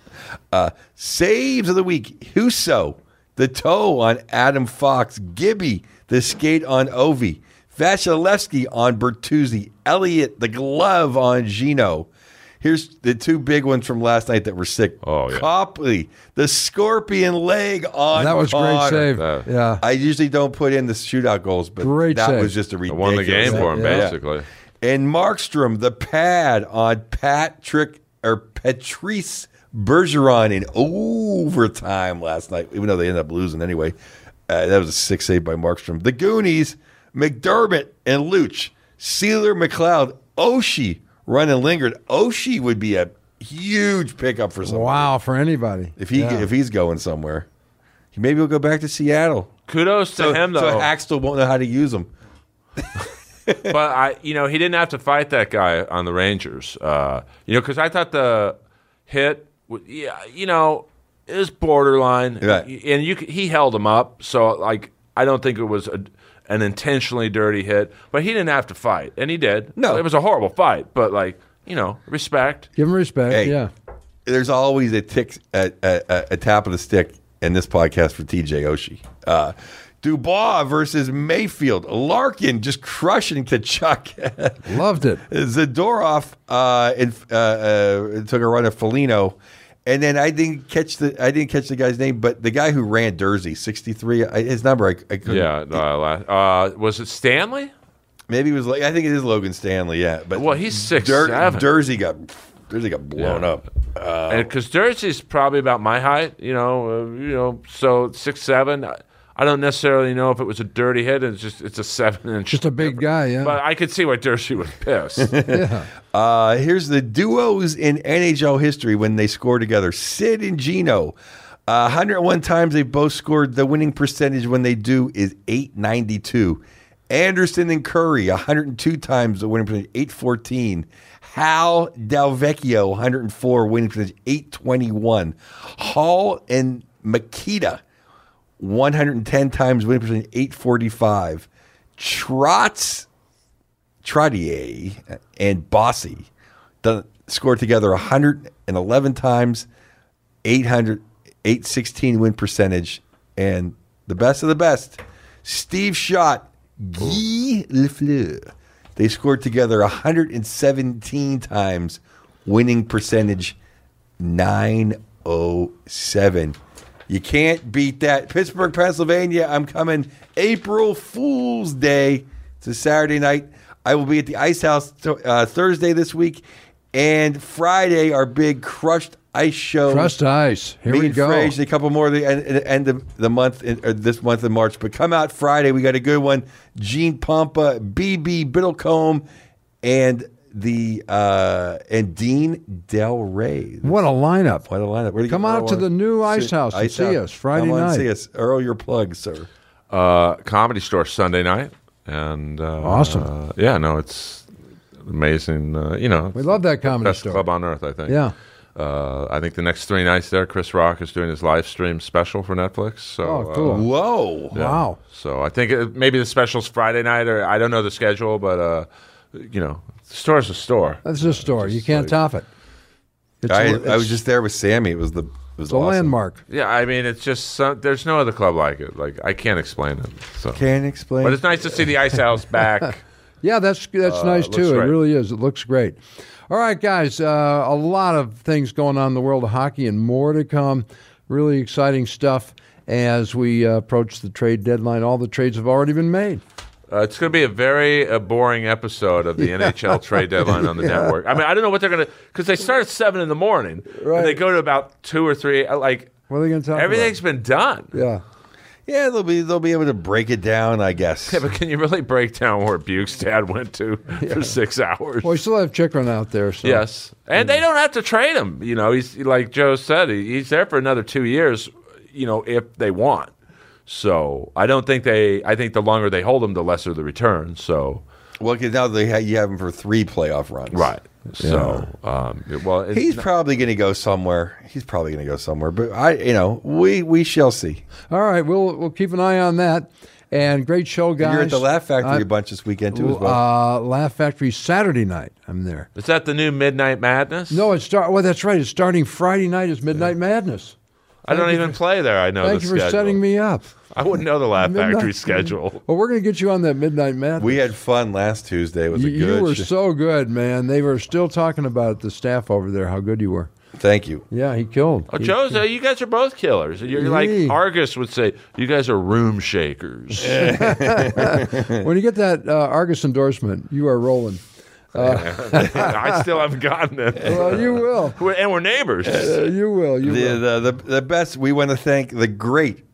Uh, saves of the week: Husso, the toe on Adam Fox, Gibby, the skate on Ovi, Vasilevskiy on Bertuzzi, Elliott, the glove on Geno. Here's the two big ones from last night that were sick. Oh, yeah. Copley, the scorpion leg on. that was a great save. Uh, yeah. I usually don't put in the shootout goals, but Great that save. was just a ridiculous. I won the game for him, Yeah. basically. And Markstrom, the pad on Patrick or Patrice Bergeron in overtime last night, even though they ended up losing anyway. Uh, that was a six save by Markstrom. The Goonies, MacDermid and Luch, Sealer, McLeod, Oshie running Lindgren. Oshie would be a huge pickup for someone Wow, for anybody. if he Yeah. if he's going somewhere. Maybe he'll go back to Seattle. Kudos to So, him, though. so Hextall won't know how to use them. but I, you know, he didn't have to fight that guy on the Rangers. Uh, you know, because I thought the hit, w- yeah, you know, it was borderline, Right. and you, c- he held him up. So, like, I don't think it was a, an intentionally dirty hit, but he didn't have to fight, and he did. No. it was a horrible fight, but like, you know, respect. Give him respect. Hey. Yeah. there's always a tick, a, a, a- a tap of the stick in this podcast for TJ Oshie. Uh, Dubois versus Mayfield. Larkin just crushing Tkachuk. Loved it. Zadorov uh, in, uh, uh, took a run at Foligno. And then I didn't catch the I didn't catch the guy's name, but the guy who ran Jersey, sixty three, his number I, I couldn't. Yeah, uh, uh, was it Stanley? maybe it was like I think it is Logan Stanley. Yeah, but Well, he's six Dur- seven. Jersey got Jersey got blown Yeah. up. Uh, and because Jersey's probably about my height, you know, uh, you know, so six seven. I, I don't necessarily know if it was a dirty hit. It's just it's a seven inch. Just a big guy, yeah. But I could see why Jersey was pissed. Uh, here's the duos in NHL history when they score together. Sid and Geno. Uh, 101 times they both scored. The winning percentage when they do is 892. Anderson and Kurri, 102 times the winning percentage, 814. Howe Delvecchio, 104, winning percentage, 821. Hull and Mikita, 110 times winning percentage, 845. Trotz Trottier and Bossy done, scored together 111 times, 800, 816 win percentage, and the best of the best, Steve Shutt, oh. Guy Lafleur. They scored together 117 times, winning percentage 907. You can't beat that. Pittsburgh, Pennsylvania. I'm coming April Fool's Day. It's a Saturday night. I will be at the Ice House uh, Thursday this week, and Friday our big crushed ice show. Crushed ice. Here Me we and go. Frage, a couple more at the end, end of the month, in, or this month in March. But come out Friday. We got a good one. Gene Pompa, BB Biddlecombe, and the uh, and Dean Del Rey. What a lineup. What a lineup! Where do Come get- out to the new Ice Sit- House and see us Friday Come on night. see us. Earl, your plug, sir. uh, comedy store Sunday night, and uh, Awesome. uh, yeah, no, it's amazing. Uh, you know, We love that comedy best store. club on earth. I think. Yeah. Uh, I think the next three nights there, Chris Rock is doing his live stream special for Netflix. So, Oh, cool. uh, Whoa! yeah. Wow. So I think it, maybe the special's Friday night, or I don't know the schedule, but uh, you know, the store's a store. That's a story. You can't top it. It's, I, a- I was just there with Sammy. It was the it was a awesome. landmark. Yeah, I mean, it's just some, there's no other club like it. Like I can't explain it. So, Can't explain. but it's nice to see the Ice House back. Yeah, that's that's nice looks too. It great. really is. It looks great. All right, guys. Uh, a lot of things going on in the world of hockey, and more to come. Really exciting stuff as we uh, approach the trade deadline. All the trades have already been made. Uh, it's going to be a very uh, boring episode of the NHL trade deadline on the network. I mean, I don't know what they're going to because they start at seven in the morning Right. and they go to about two or three. uh, Like What are they going to talk everything's about? been done. Yeah. Yeah, they'll be they'll be able to break it down, I guess. Yeah, but can you really break down where Bjugstad went to for six hours? Well, we still have Chychrun out there. So. Yes, and they don't have to trade him. You know, he's like Joe said, he's there for another two years. You know, if they want. So I don't think they. I think the longer they hold him, the lesser the return. So Well, because now they ha- you have him for three playoff runs. right. So um, it- well, it- He's probably going to go somewhere. He's probably going to go somewhere. But I, you know, we we shall see. All right, we'll we'll keep an eye on that. And great show, guys. You're at the Laugh Factory a bunch this weekend too, as well. Uh, Laugh Factory Saturday night. I'm there. is that the new Midnight Madness? No, it's start. Well, that's right. It's starting Friday night. Is Midnight Madness. I don't thank you even play there. I know. Thank the you for schedule. setting me up. I wouldn't know the Laugh Midnight- Factory schedule. Well, we're going to get you on that Midnight Madness. we had fun last Tuesday. It was you, a good. you were sh- so good, man. They were still talking about the staff over there, how good you were. Thank you. Yeah, he killed. Oh, He- Joe's, uh, you guys are both killers. You're like Argus would say. You guys are room shakers. when you get that uh, Argus endorsement, you are rolling. I still haven't gotten it. Well, you will. We're- and we're neighbors. Uh, you will. You The, will. the the the best. We want to thank the great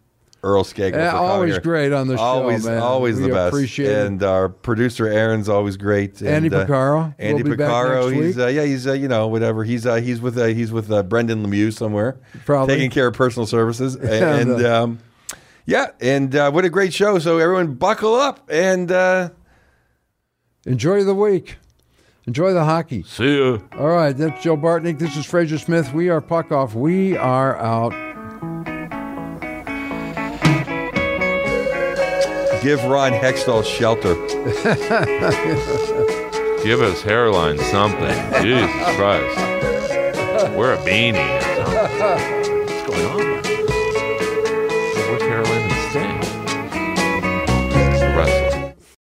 Earl Skakel. Yeah, always here. great on the show, Always, man. always We the best. appreciate it. and our producer Aaron's always great. Andy and, uh, Picaro Andy will Picaro. next He's week. uh, yeah. He's uh, you know whatever. He's uh, he's with uh, he's with uh, Brendan Lemieux somewhere, Probably. taking care of personal services. Yeah, and no. um, yeah, and uh, what a great show. So everyone, buckle up and. Uh, Enjoy the week. Enjoy the hockey. See you. All right, that's Joe Bartnick. This is Fraser Smith. We are Puck Off. We are out. Give Ron Hextall shelter. Give us hairline something. Jesus Christ. We're a beanie. or something. What's going on?